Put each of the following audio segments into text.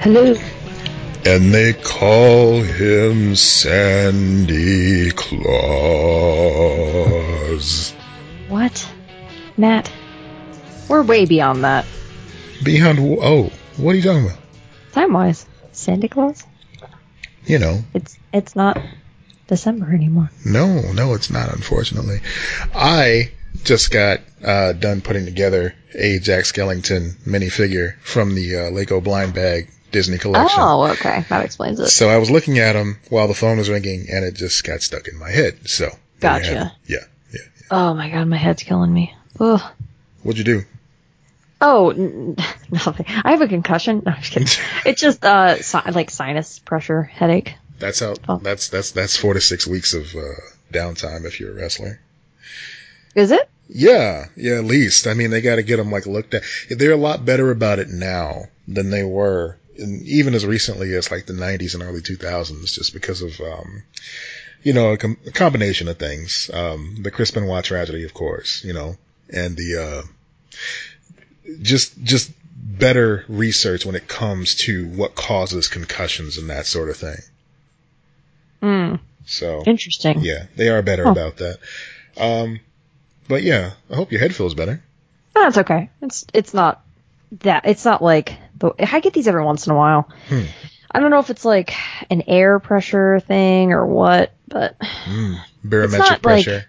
Hello. And they call him Sandy Claus. What? Matt? We're way beyond that. Beyond, oh, what are you talking about? Time wise. Santa Claus? You know, It's it's not December anymore. no, no, it's not, unfortunately. I just got uh, done putting together a Jack Skellington minifigure from the uh, Lego Blind Bag Disney collection. Oh, okay. That explains it. So I was looking at him while the phone was ringing, and it just got stuck in my head. So Gotcha. it. Yeah, yeah. Oh my god, my head's killing me. Ugh. What'd you do? Oh, n- nothing. I have a concussion. No, I'm just kidding. it's just uh, si- like sinus pressure headache. That's how. Oh. That's that's that's four to six weeks of uh, downtime if you're a wrestler. Is it? Yeah, yeah, at least. I mean, they got to get them like looked at. They're a lot better about it now than they were, in, even as recently as like the '90s and early 2000s, just because of, um, you know, a, com- a combination of things. Um, the Chris Benoit tragedy, of course, you know, and the uh, just just better research when it comes to what causes concussions and that sort of thing. Hmm. So Interesting. yeah, they are better about that. Um, but yeah, I hope your head feels better. No, it's okay. It's it's not that. It's not like the. I get these every once in a while. Hmm. I don't know if it's like an air pressure thing or what, but Mm, barometric not like- pressure.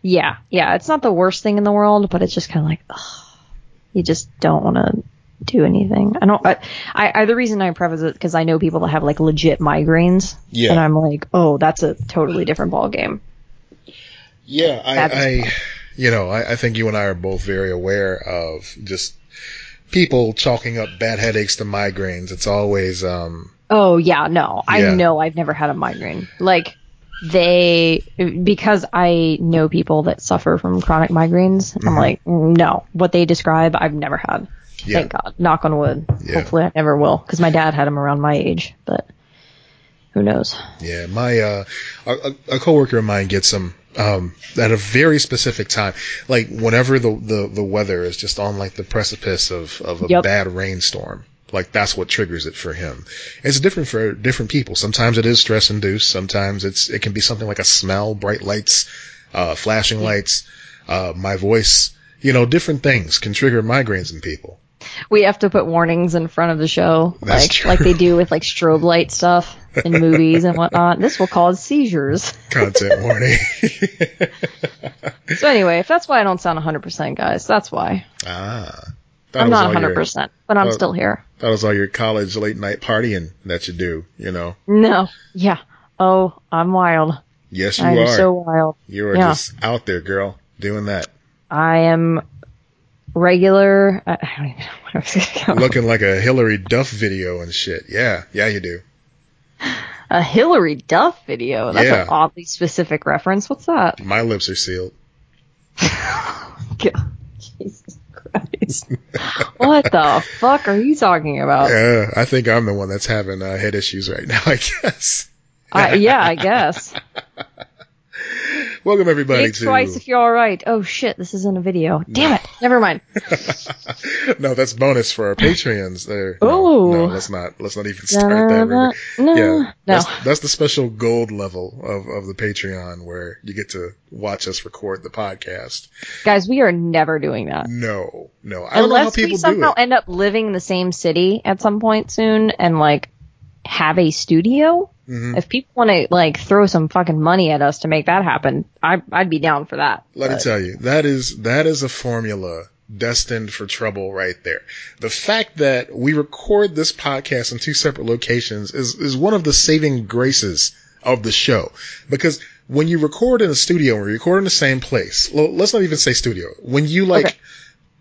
yeah, yeah, it's not the worst thing in the world, but it's just kind of like, ugh, you just don't want to do anything. I don't. I, I, I the reason I preface it because I know people that have like legit migraines, Yeah. and I'm like, oh, that's a totally different ball game. Yeah, I, I you know, I, I think you and I are both very aware of just people chalking up bad headaches to migraines. It's always, um, Oh yeah, no. I know I've never had a migraine. Like they because I know people that suffer from chronic migraines. I'm Mhm. like, no. What they describe, I've never had. yeah, Thank God. Knock on wood. Yeah. Hopefully I never will because my dad had them around my age, but who knows? yeah. My, uh, a, a a coworker of mine gets them, um, at a very specific time. Like whenever the, the, the weather is just on like the precipice of, of a Yep. bad rainstorm. Like that's what triggers it for him. It's different for different people. Sometimes it is stress induced. Sometimes it's, it can be something like a smell, bright lights, uh, flashing lights, uh, my voice, you know, different things can trigger migraines in people. We have to put warnings in front of the show, That's like true. like they do with like strobe light stuff in movies and whatnot. This will cause seizures. Content warning. So anyway, if that's why I don't sound 100%, guys, that's why. ah. I'm not all 100%, but I'm still here. That was all your college late night partying that you do, you know. No. Yeah. Oh, I'm wild. Yes, you I'm are. so wild. you are yeah. just out there, girl, doing that. I am regular. I, I don't even know what I was going to go. Looking like a Hilary Duff video and shit. Yeah, yeah, you do. A Hilary Duff video. That's Yeah. an oddly specific reference. What's that? My lips are sealed. God, Jesus Christ. what the fuck are you talking about? Yeah, I think I'm the one that's having uh, head issues right now, I guess. Uh, yeah, I guess. Welcome everybody Think to twice if you're alright. Oh shit, this isn't a video. Damn it. Never mind. No, that's bonus for our Patreons there. Oh. No, no, let's not let's not even start that rumor. No. Yeah. No. That's, that's the special gold level of, of the Patreon where you get to watch us record the podcast. Guys, we are never doing that. No, no. I don't know how Unless we somehow end up living in the same city at some point soon and like have a studio. Mhm. If people want to like throw some fucking money at us to make that happen, I, I'd be down for that. Let me tell you, that is that is a formula destined for trouble right there. The fact that we record this podcast in two separate locations is is one of the saving graces of the show because when you record in a studio and we record in the same place, let's not even say studio. When you like,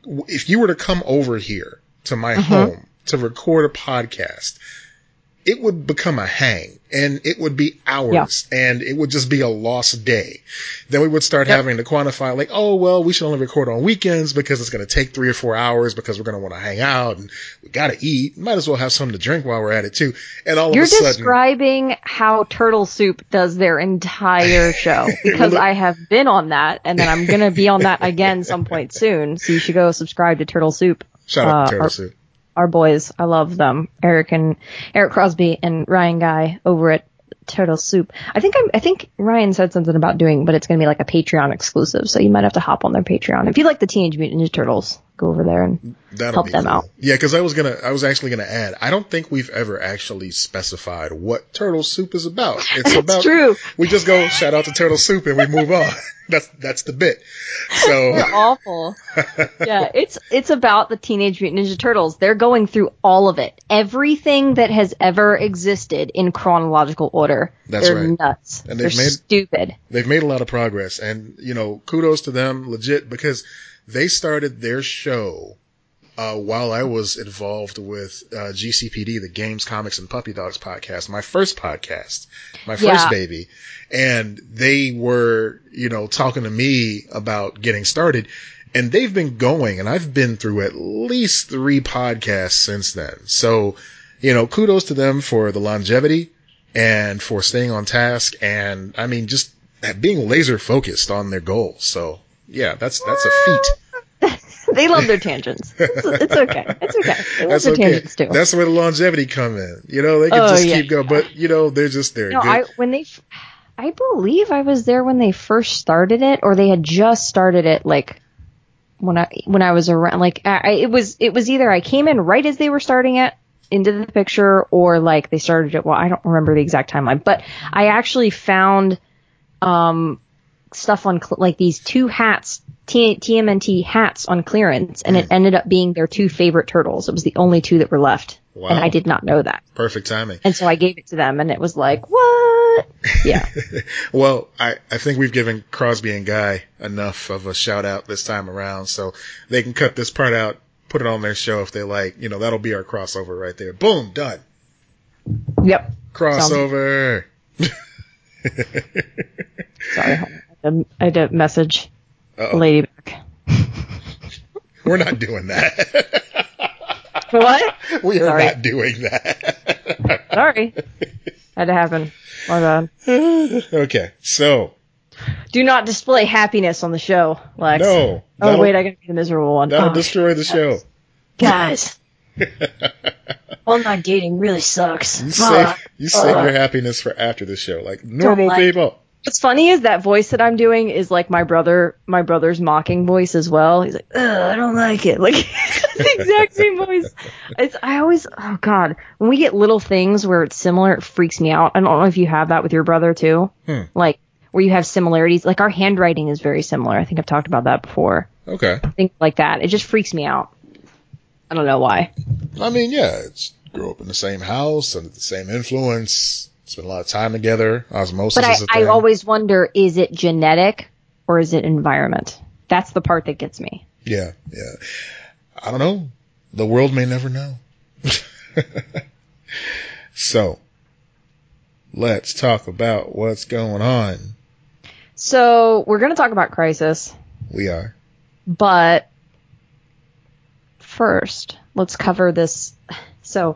Okay. if you were to come over here to my Mhm. home to record a podcast, it would become a hang and it would be hours and it would just be a lost day. Then we would start Yep. having to quantify like, oh, well, we should only record on weekends because it's going to take three or four hours because we're going to want to hang out and we got to eat. Might as well have something to drink while we're at it too. And all You're of a sudden, describing how Turtle Soup does their entire show because I have been on that and then I'm going to be on that again some point soon. So you should go subscribe to Turtle Soup. shout out to uh, Turtle Soup. Our boys. I love them. Eric and Eric Crosby and Ryan Guy over at Turtle Soup. I think I'm, I think Ryan said something about doing, but it's going to be like a Patreon exclusive. So you might have to hop on their Patreon if you like the Teenage Mutant Ninja Turtles. Go over there and That'll help them cool. out. Yeah, because I was gonna, I was actually gonna add. I don't think we've ever actually specified what Turtle Soup is about. It's That's about true. we just go shout out to Turtle Soup and we move on. that's that's the bit. So They're awful. yeah, it's it's about the Teenage Mutant Ninja Turtles. They're going through all of it, everything that has ever existed in chronological order. That's They're right. nuts. And They're they've made- stupid. they've made a lot of progress and you know kudos to them legit because they started their show uh, while I was involved with uh, GCPD, the Games, Comics, and Puppy Dogs podcast, my first podcast, my first Yeah. baby, and they were, you know, talking to me about getting started, and they've been going, and I've been through at least three podcasts since then. So, you know, kudos to them for the longevity and for staying on task, and I mean, just being laser focused on their goals. So, yeah, that's that's a feat. They love their tangents. It's, it's okay. It's okay. They love That's their okay. tangents too. That's where the longevity come in. You know, they can Oh, just yeah. keep going, but you know, they're just there. No, I when they, I believe I was there when they first started it, or they had just started it, like when I when I was around. Like I- it was it was either I came in right as they were starting it into the picture, or like they started it. Well, I don't remember the exact timeline, but I actually found um stuff on cl- like these two hats. T- TMNT hats on clearance, and it hmm. ended up being their two favorite turtles. It was the only two that were left, Wow. and I did not know that. Perfect timing. And so I gave it to them, and it was like, what? Yeah. Well, I, I think we've given Crosby and Guy enough of a shout out this time around, so they can cut this part out, put it on their show if they like. You know, that'll be our crossover right there. Boom, done. yep. Crossover. Sorry. I had to- I had to message Uh-oh. Ladybug. We're not doing that. What? we are Sorry. not doing that. Sorry. Had to happen. My bad. okay, so Do not display happiness on the show, Lex. no, Oh wait, I gotta be the miserable one. that'll Oh, destroy the show. guys. Online dating really sucks. You Fuck. save you save your happiness for after the show, like normal like- people. What's funny is that voice that I'm doing is like my brother, my brother's mocking voice as well. He's like, Ugh, I don't like it. Like the exact same voice. It's I always oh god when we get little things where it's similar, it freaks me out. I don't know if you have that with your brother too. Hmm. Like where you have similarities. Like our handwriting is very similar. I think I've talked about that before. Okay, Things like that. It just freaks me out. I don't know why. I mean, yeah, it's grew up in the same house under the same influence. Spent a lot of time together. Osmosis But I, I always wonder, is it genetic or is it environment? That's the part that gets me. yeah, yeah. I don't know. The world may never know. so, let's talk about what's going on. So we're going to talk about Crisis, We are. but first, let's cover this. So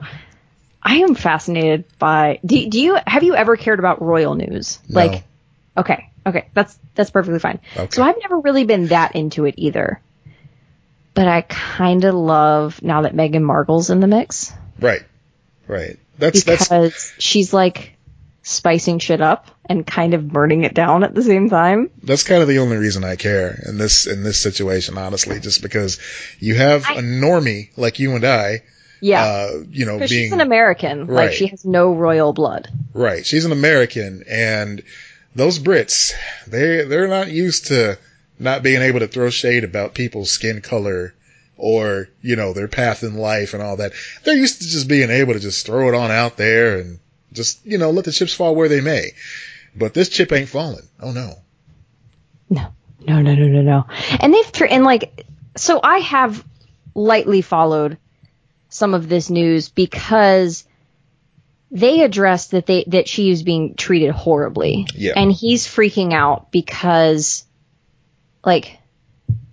I am fascinated by. Do, do you have you ever cared about royal news? No. Like, okay, okay, that's that's perfectly fine. Okay. So I've never really been that into it either. But I kind of love now that Meghan Markle's in the mix Right. Right. That's because that's she's like spicing shit up and kind of burning it down at the same time. that's kind of the only reason I care in this in this situation, honestly, just because you have I- a normie like you and I, Yeah. uh, you know, being she's an American. Right. Like she has no royal blood. right. She's an American, and those Brits, they they're not used to not being able to throw shade about people's skin color or you know their path in life and all that. They're used to just being able to just throw it on out there and just you know let the chips fall where they may. But this chip ain't falling. Oh no. No. No, no, no, no, no. And they've tr- and like so I have lightly followed some of this news because they addressed that they that she is being treated horribly. Yeah. And he's freaking out because like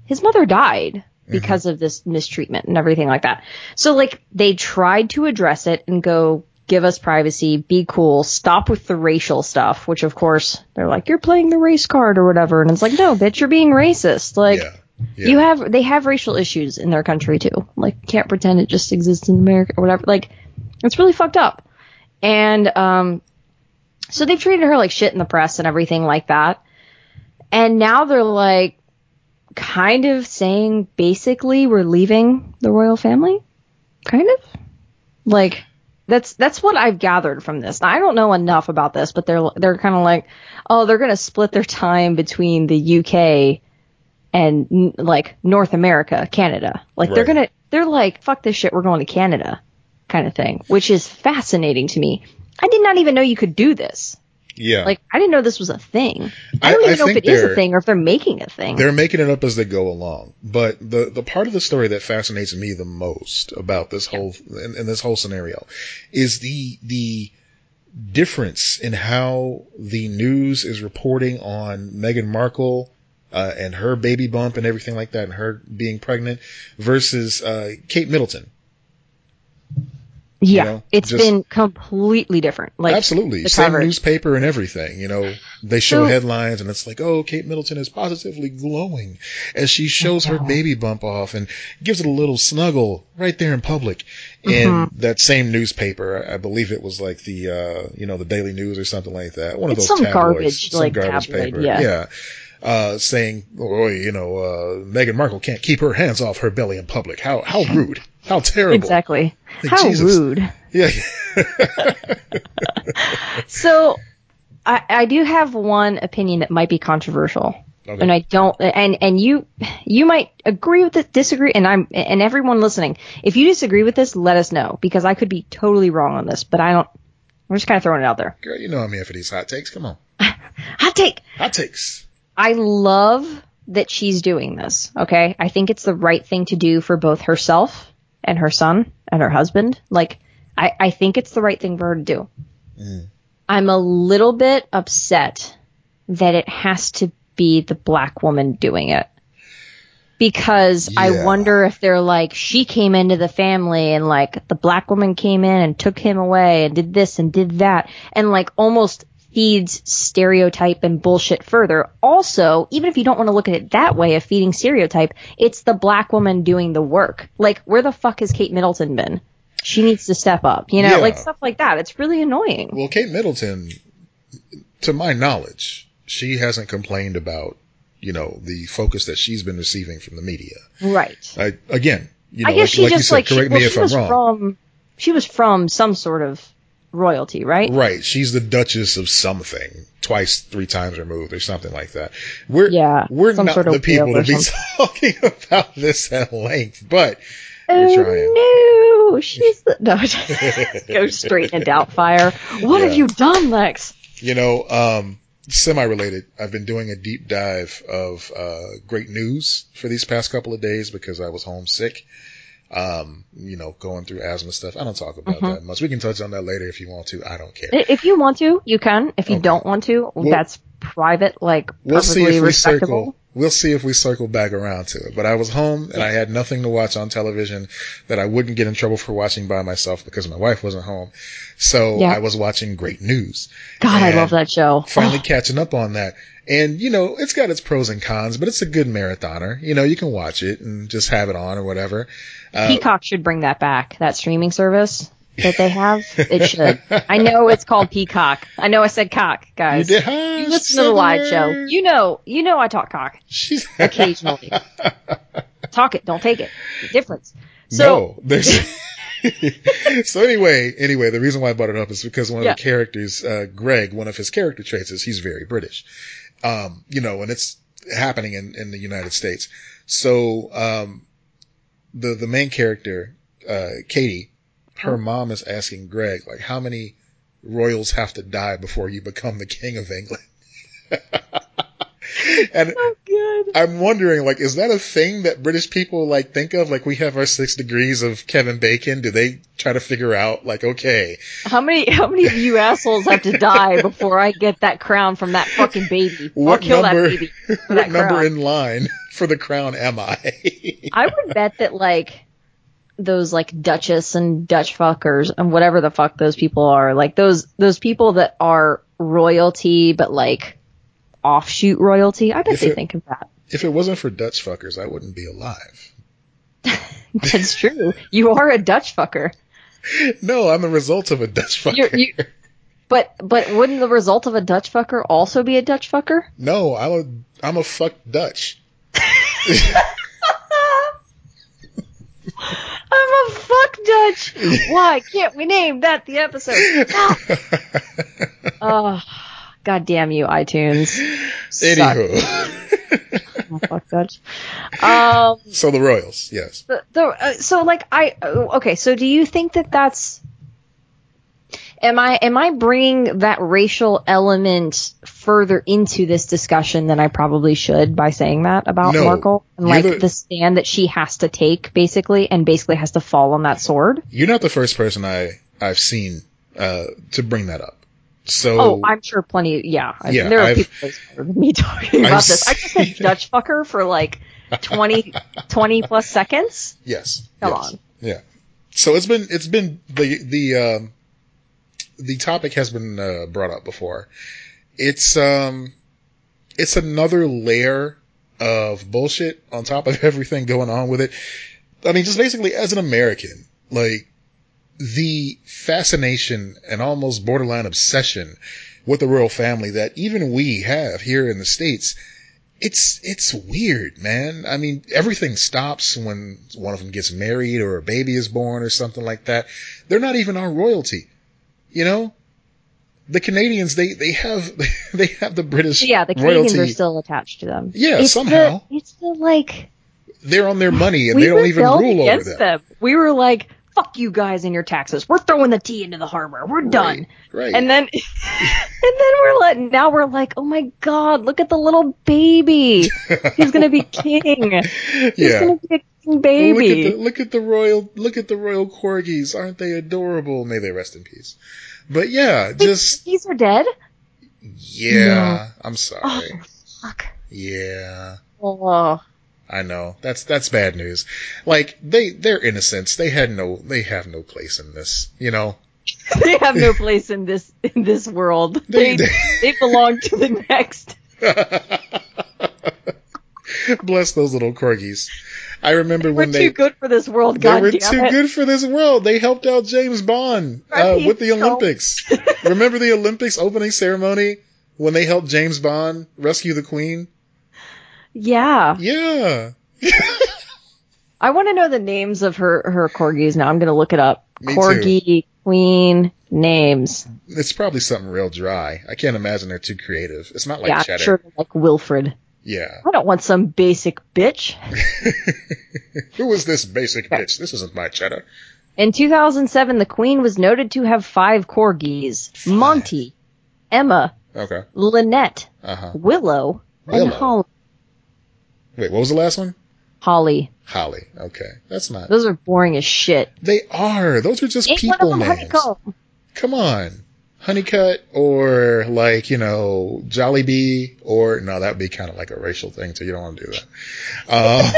his mother died mm-hmm. because of this mistreatment and everything like that. So like they tried to address it and go give us privacy, be cool, stop with the racial stuff, which of course they're like you're playing the race card or whatever and it's like no, bitch, you're being racist. Like Yeah. Yeah. You have they have racial issues in their country too. Like can't pretend it just exists in America or whatever. Like it's really fucked up. And um so they've treated her like shit in the press and everything like that. And now they're like kind of saying basically we're leaving the royal family. Kind of. Like that's that's what I've gathered from this. Now, I don't know enough about this, but they're they're kind of like, oh, they're gonna split their time between the UK and like North America, Canada. Like they're gonna they're like, fuck this shit, we're going to Canada, kind of thing, which is fascinating to me. I did not even know you could do this. Yeah. Like I didn't know this was a thing. I I- don't I even know if it is a thing or if they're making a thing. They're making it up as they go along. But the, the part of the story that fascinates me the most about this whole, in, in this whole scenario is the, the difference in how the news is reporting on Meghan Markle, uh, and her baby bump and everything like that and her being pregnant versus, uh, Kate Middleton. yeah, know, it's just- been completely different. Like Absolutely. the Same coverage. newspaper and everything. You know, they show So- headlines and it's like, oh, Kate Middleton is positively glowing as she shows her baby bump off and gives it a little snuggle right there in public. Mm-hmm. that same newspaper, I I believe it was like the, uh, you know, the Daily News or something like that. One of It's those some tabloids, garbage, some like, garbage tabloid, paper. yeah. Yeah. Uh, saying, oh, you know, uh, Meghan Markle can't keep her hands off her belly in public. How, how rude. How terrible. Exactly. Like, How Jesus. rude. Yeah. So, I, I do have one opinion that might be controversial, Okay. and I don't. And and you you might agree with it, disagree, and I'm and everyone listening. If you disagree with this, let us know because I could be totally wrong on this, but I don't. I'm just kind of throwing it out there. Girl, you know I'm here for these hot takes. Come on. Hot take. Hot takes. I love that she's doing this. Okay. I think it's the right thing to do for both herself and her son and her husband. Like, I, I think it's the right thing for her to do. Mm. I'm a little bit upset that it has to be the black woman doing it. Because I wonder if they're like, she came into the family and like the black woman came in and took him away and did this and did that and like almost feeds stereotype and bullshit further. Also, even if you don't want to look at it that way of feeding stereotype, it's the black woman doing the work. Like, where the fuck has Kate Middleton been? She needs to step up, you know, Yeah. like stuff like that. It's really annoying. Well, Kate Middleton, to my knowledge, she hasn't complained about, you know, the focus that she's been receiving from the media. right. I, again, you know, I guess like, she like you just said, like she, correct well, me if she I'm was wrong. from she was from some sort of royalty, right? Right, she's the Duchess of something, twice, three times removed, or something like that. We're Yeah, we're some not sort of the people to be talking about this at length, but we're trying. Oh no, she's the no. go straight into Doubtfire. What have you done, Lex? You know, um, semi-related. I've been doing a deep dive of uh, great news for these past couple of days because I was homesick. Um, you know, going through asthma stuff. I don't talk about Mm-hmm. that much. We can touch on that later if you want to. I don't care. If you want to, you can. If you Okay. don't want to, We'll- that's private, like We'll see if we respectable. circle. We'll see if we circle back around to it. But I was home and I had nothing to watch on television that I wouldn't get in trouble for watching by myself because my wife wasn't home. So Yeah. I was watching great news. God, I love that show. finally catching up on that. And, you know, it's got its pros and cons, but it's a good marathoner. You know, you can watch it and just have it on or whatever. Uh, Peacock should bring that back. That streaming service that they have, it should. I know it's called Peacock. I know I said cock, you guys. did, You listen to the live show. You know, you know I talk cock She's occasionally. talk it, don't take it. Difference. So no, there's. so anyway, anyway, the reason why I brought it up is because one of Yeah. the characters, uh, Greg, one of his character traits is he's very British. Um, you know, and it's happening in, in the United States. So, um, the, the main character, uh, Katie, her mom is asking Greg, like, how many royals have to die before you become the king of England? and Oh. I'm wondering, like, is that a thing that British people like think of? Like, we have our six degrees of Kevin Bacon. Do they try to figure out, like, okay, How many how many of you assholes have to die before I get that crown from that fucking baby? I'll what kill number, that baby what number crown. in line for the crown am I? I would bet that like those like Duchess and Dutch fuckers and whatever the fuck those people are, like those those people that are royalty but like offshoot royalty. I bet If they it- think of that. If it wasn't for Dutch fuckers, I wouldn't be alive. That's true. You are a Dutch fucker. No, I'm the result of a Dutch fucker. You're, you, but but wouldn't the result of a Dutch fucker also be a Dutch fucker? No, I'm a I'm a fuck Dutch. I'm a fuck Dutch. Why can't we name that the episode? oh, god damn you, iTunes. Anywho, I'm fuck Dutch. Um, so the Royals, yes. the, the uh, so like I uh, okay. So do you think that that's am I am I bringing that racial element further into this discussion than I probably should by saying that about No. Markle and like the- the, stand that she has to take basically and basically has to fall on that sword? You're not the first person I I've seen uh, to bring that up. So Oh, I'm sure plenty. Yeah, I- Yeah, there are I've- people smarter than me talking I've about this. I just said Dutch fucker for like 20, 20 plus seconds. yes, Come yes. on. yeah. So it's been it's been the the um, the topic has been uh, brought up before. It's um it's another layer of bullshit on top of everything going on with it. I mean, just basically as an American, like the fascination and almost borderline obsession with the royal family that even we have here in the States, it's, it's weird, man. I mean, everything stops when one of them gets married or a baby is born or something like that. They're not even our royalty, you know? The Canadians, they, they have, they have the British Yeah, the Canadians royalty. are still attached to them. Yeah, it's somehow. The, it's the like They're on their money and we they don't even rule over them. them. We were like, "Fuck you guys and your taxes. We're throwing the tea into the harbor. We're done." Right. And then, and then we're letting. Now we're like, "Oh my god, look at the little baby. He's gonna be king. He's yeah. gonna be a king Look baby." at the look at the royal look at the royal corgis. Aren't they adorable? May they rest in peace. But yeah, just These are dead. yeah. I'm sorry. Oh fuck. Yeah. Oh. I know. That's that's bad news. Like they they're innocents. They had no they have no place in this, you know. they have no place in this in this world. They- They they belong to the next. Bless those little corgis. I remember We're when they were too good for this world. they God were too it. good for this world. They helped out James Bond uh, with the Olympics. Remember the Olympics opening ceremony when they helped James Bond rescue the Queen? Yeah, Yeah. I want to know the names of her her corgis now. I'm gonna look it up. Me too. Corgi Queen names. It's probably something real dry. I can't imagine they're too creative. It's not like yeah, cheddar. Sure like Wilfred. Yeah. I don't want some basic bitch. Who is this basic bitch? This isn't my cheddar. In 2007, the Queen was noted to have five corgis: Monty, Emma, Okay. Linnet, Uh huh. Willow, and Holly. Wait, what was the last one? Holly. Holly. Okay. That's not. Those are boring as shit. They are. Those are just Ain't people names. honeycomb. Come on. Honeycut or like, you know, Jollibee or no, that would be kind of like a racial thing so You don't want to do that. Uh,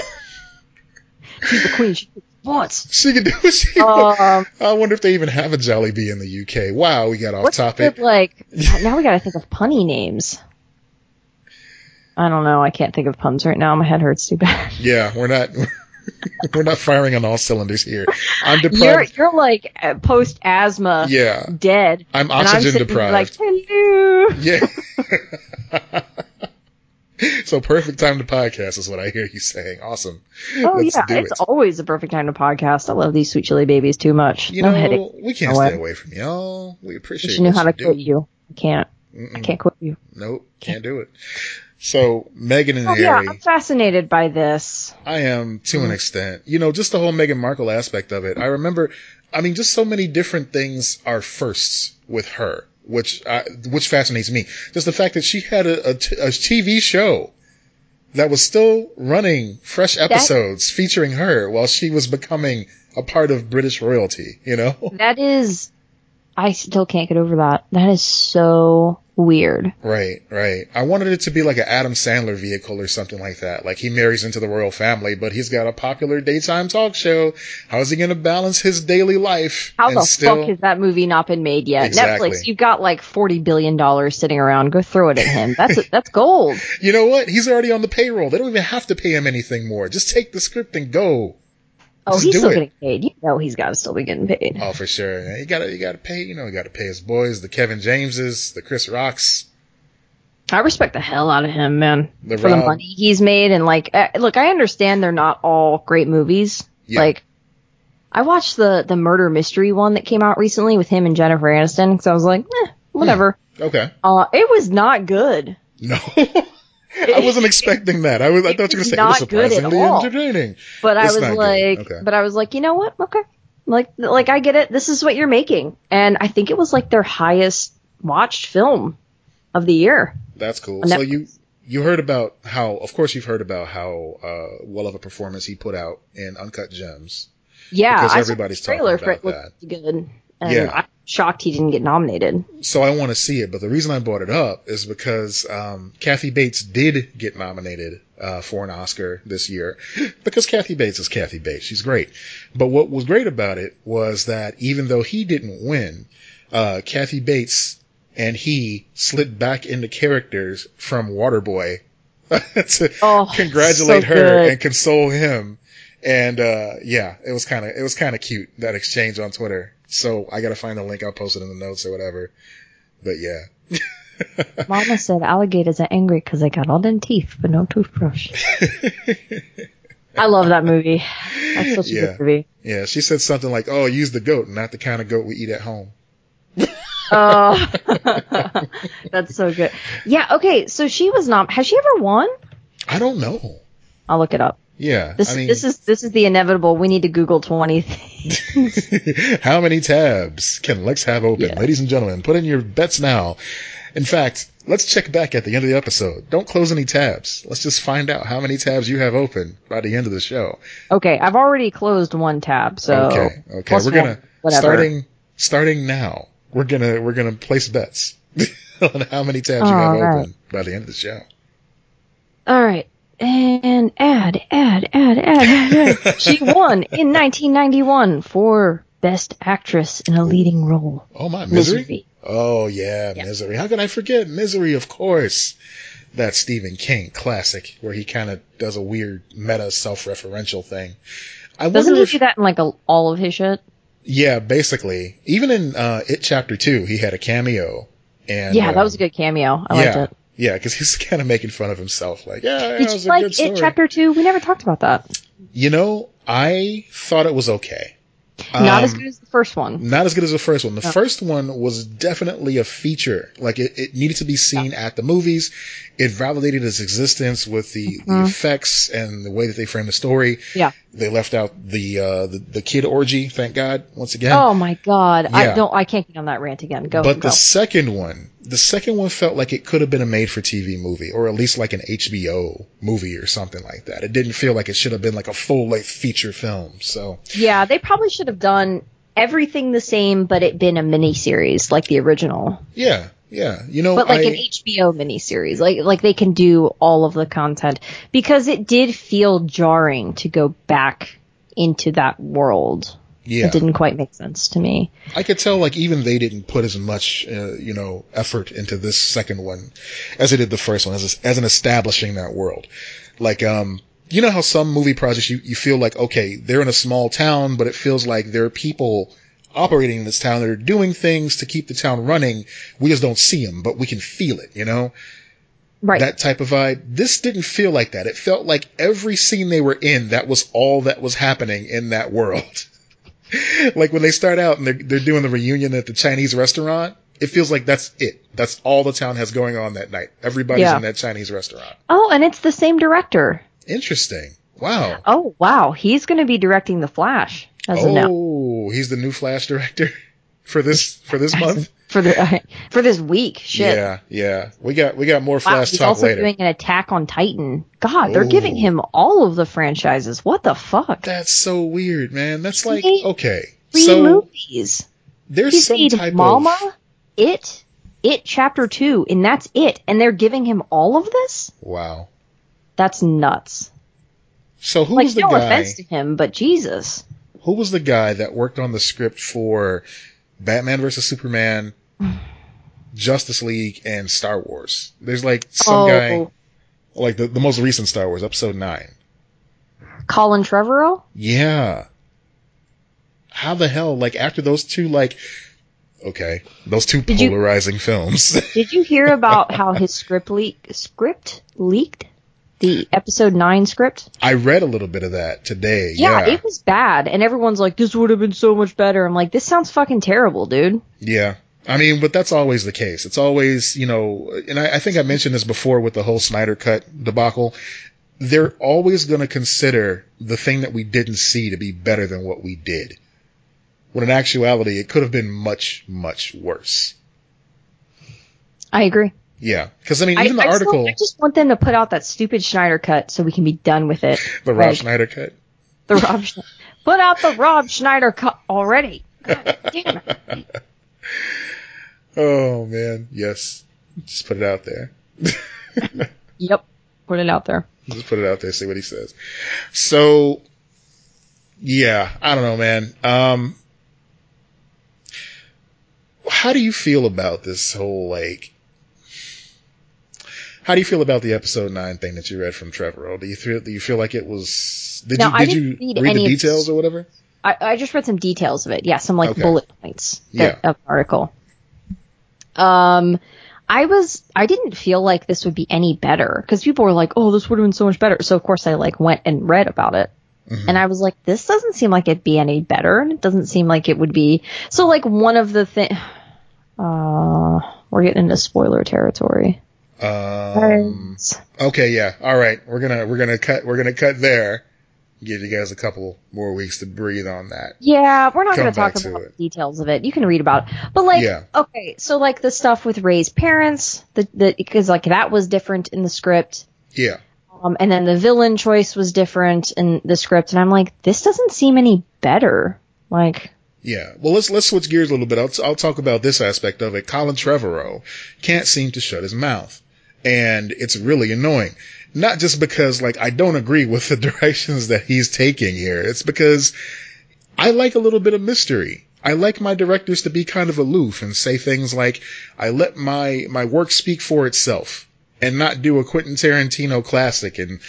She's the Queen. She wants. she can do what she Um, I wonder if they even have a Jollibee in the UK. Wow, we got off topic. good, like now we gotta think of punny names. I don't know. I can't think of puns right now. My head hurts too bad. Yeah, we're not we're not firing on all cylinders here. I'm You're deprived. you're like uh, post asthma, yeah, dead. I'm I'm oxygen sitting deprived. Like hello. yeah. so perfect time to podcast is what I hear you saying. Awesome. Oh Let's yeah, do it's it. always the perfect time to podcast. I love these sweet chili babies too much. You no know, headache. we can't No stay way. away from y'all. We appreciate You know how to you quit you. I can't. I Mm-mm. can't quit you. Nope, can't do it. So Meghan and Oh yeah, I'm fascinated by this. I am to an mm-hmm. extent. You know, just the whole Meghan Markle aspect of it. I remember, I mean, just so many different things are firsts with her, which I, which fascinates me. Just the fact that she had a, a, t- a TV show that was still running fresh episodes featuring her while she was becoming a part of British royalty. You know, That is, I still can't get over that. That is so weird. Right, right. I wanted it to be like an Adam Sandler vehicle or something like that. Like he marries into the royal family, but he's got a popular daytime talk show. How is he going to balance his daily life? How and the still... fuck has that movie not been made yet? Exactly. Netflix, you've got like forty billion dollars sitting around. Go throw it at him. That's that's gold. You know what? He's already on the payroll. They don't even have to pay him anything more. Just take the script and go. Oh, Just he's still it. getting paid. You know he's got to still be getting paid. Oh, for sure. You gotta, you gotta pay, you know, you gotta pay his boys, the Kevin Jameses, the Chris Rocks. I respect the hell out of him, man, The for the money he's made. And like, uh, look, I understand they're not all great movies. Yeah. Like, I watched the the murder mystery one that came out recently with him and Jennifer Aniston because I was like, eh, whatever. Okay. Uh, it was not good. No. I wasn't expecting that. I was, I thought you were It's gonna say it was not good at surprisingly entertaining. But I was like, Okay. but I was like, you know what? Okay, like, like I get it. This is what you're making, and I think it was like their highest watched film of the year. That's cool. So you, you heard about how, of course you've heard about how, uh, well of a performance he put out in Uncut Gems. Yeah, Because everybody's talking for it about looked good, and Yeah. I'm shocked he didn't get nominated. So I want to see it, but the reason I brought it up is because um, Kathy Bates did get nominated uh, for an Oscar this year because Kathy Bates is Kathy Bates. She's great. But what was great about it was that even though he didn't win, uh, Kathy Bates and he slid back into characters from Waterboy to Oh, congratulate so her and console him. And uh, yeah, it was kind of it was kind of cute that exchange on Twitter. So I gotta find the link. I'll post it in the notes or whatever. But yeah, Mama said alligators are angry because they got all them teeth but no toothbrush. I love that movie. That's such a Yeah. good movie. yeah. She said something like, "Oh, use the goat, not the kind of goat we eat at home." Oh, that's so good. Yeah. Okay. So she was not. Has she ever won? I don't know. I'll look it up. Yeah, This I mean, this is this is the inevitable. We need to Google twenty things. how many tabs can Lex have open, Yeah. ladies and gentlemen? Put in your bets now. In fact, let's check back at the end of the episode. Don't close any tabs. Let's just find out how many tabs you have open by the end of the show. Okay, I've already closed one tab, so okay, okay. plus We're gonna one, starting starting now. We're gonna we're gonna place bets on how many tabs you have right. open by the end of the show. All right. And add, add, add, add, add, add. she won in 1991 for Best Actress in a Leading Role. Oh my misery. Misery. Oh yeah, Yeah. misery. How could I forget misery? Of course, that Stephen King classic where he kind of does a weird meta self-referential thing. I Doesn't he if do that in like a, all of his shit? yeah, basically, even in uh, it chapter two, he had a cameo. And yeah, that um, was a good cameo. I yeah, liked it. Yeah, because he's kind of making fun of himself, like yeah, Did was you a like good story. it chapter two? We never talked about that. You know, I thought it was okay. Not as Um, good as the first one. Not as good as the first one. The No. first one was definitely a feature. Like it, it needed to be seen at the movies. It validated its existence with the, the Mhm. effects and the way that they framed the story. Yeah. They left out the uh, the, the kid orgy. Thank God once again. Oh my god. Yeah. I don't I can't get on that rant again. Go but go. the second one, the second one felt like it could have been a made-for-TV movie, or at least like an HBO movie or something like that. It didn't feel like it should have been like a full-length feature film. So Yeah, they probably should have done everything the same but it been a mini series like the original. yeah, yeah. You know, but like I, an HBO miniseries, like like they can do all of the content because it did feel jarring to go back into that world. yeah. It didn't quite make sense to me. I could tell like even they didn't put as much uh, you know effort into this second one as they did the first one as as in establishing that world. Like um you know how some movie projects you, you feel like okay they're in a small town but it feels like there are people operating in this town that are doing things to keep the town running. We just don't see them but we can feel it, you know? Right. That type of vibe. This didn't feel like that. It felt like every scene they were in that was all that was happening in that world. like when they start out and they're, they're doing the reunion at the Chinese restaurant, it feels like that's it. That's all the town has going on that night. Everybody's Yeah. in that Chinese restaurant. oh, and it's the same director. Interesting. Wow. Oh wow, he's going to be directing The Flash as of now Oh, he's the new Flash director for this for this month. for the for this week. Shit. Yeah, yeah. We got we got more Wow, Flash he's talk also later. doing an Attack on Titan. God, they're Ooh. giving him all of the franchises. What the fuck? That's so weird, man. That's like Three- okay. Three so movies. there's He's some type Mama, of It, it chapter two, and that's it. And they're giving him all of this? Wow. That's nuts. So who like, was the no guy? offense to him, but Jesus. Who was the guy that worked on the script for Batman vs Superman, Justice League, and Star Wars? There's like some oh, guy, like the, the most recent Star Wars, Episode Nine. Colin Trevorrow? Yeah. How the hell, like after those two, like, okay, those two Did you- polarizing films. Did you hear about how his script leak script leaked? The episode nine script? I read a little bit of that today. Yeah, Yeah. it was bad, and everyone's like, "This would have been so much better." I'm like, "This sounds fucking terrible, dude." Yeah. I mean, but that's always the case. It's always, you know, and I, I think I mentioned this before with the whole Snyder cut debacle. They're always going to consider the thing that we didn't see to be better than what we did. When in actuality, it could have been much, much worse. I agree. Yeah. Cause I mean, I, even the I still- article, I just want them to put out that stupid Schneider cut so we can be done with it. the Rob Like, Schneider cut. The Rob. Put out the Rob Schneider cut already. God damn it. Oh man. Yes. Just put it out there. Yep. Put it out there. Just put it out there, see what he says. So, yeah, I don't know, man. Um, how do you feel about this whole like? How do you feel about the episode nine thing that you read from Trevor? Do you feel do you feel like it was? Did No, you did you read read any the details or whatever? I, I just read some details of it. Yeah, some like Okay. bullet points Yeah. of the article. Um, I was I didn't feel like this would be any better because people were like, "Oh, this would have been so much better." So of course I like went and read about it, Mhm. and I was like, "This doesn't seem like it'd be any better, and it doesn't seem like it would be." So like one of the things. uh, we're getting into spoiler territory. Um, okay, yeah, all right. We're gonna we're gonna cut we're gonna cut there. Give you guys a couple more weeks to breathe on that. Yeah, we're not Come going to talk about the details of it. You can read about it. But like, Yeah. okay, so like the stuff with Rey's parents, the the because like that was different in the script. Yeah. Um, and then the villain choice was different in the script, and I'm like, this doesn't seem any better. Like, Yeah. Well, let's let's switch gears a little bit. I'll I'll talk about this aspect of it. Colin Trevorrow can't seem to shut his mouth, and it's really annoying. Not just because like I don't agree with the directions that he's taking here. It's because I like a little bit of mystery. I like my directors to be kind of aloof and say things like, I let my, my work speak for itself and not do a Quentin Tarantino classic and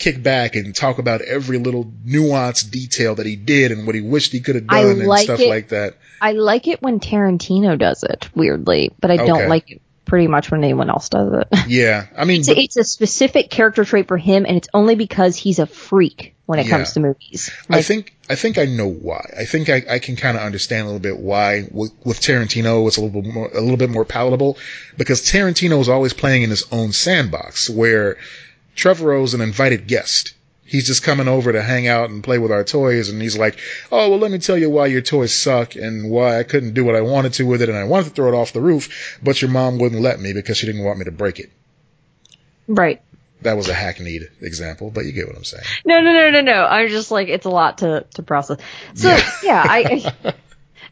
kick back and talk about every little nuanced detail that he did and what he wished he could have done and like stuff it. like that. I like it when Tarantino does it, weirdly, but I Okay. don't like it pretty much when anyone else does it. Yeah. I mean, it's, a, it's a specific character trait for him, and it's only because he's a freak when it Yeah. comes to movies. I think I think I know why. I think I, I can kind of understand a little bit why with, with Tarantino it's a little bit more a little bit more palatable because Tarantino is always playing in his own sandbox where Trevorrow's an invited guest. He's just coming over to hang out and play with our toys, and he's like, "Oh, well, let me tell you why your toys suck and why I couldn't do what I wanted to with it, and I wanted to throw it off the roof, but your mom wouldn't let me because she didn't want me to break it." right. That was a hackneyed example, but you get what I'm saying. No, no, no, no, no. I'm just like it's a lot to to process. So Yeah. yeah, I, I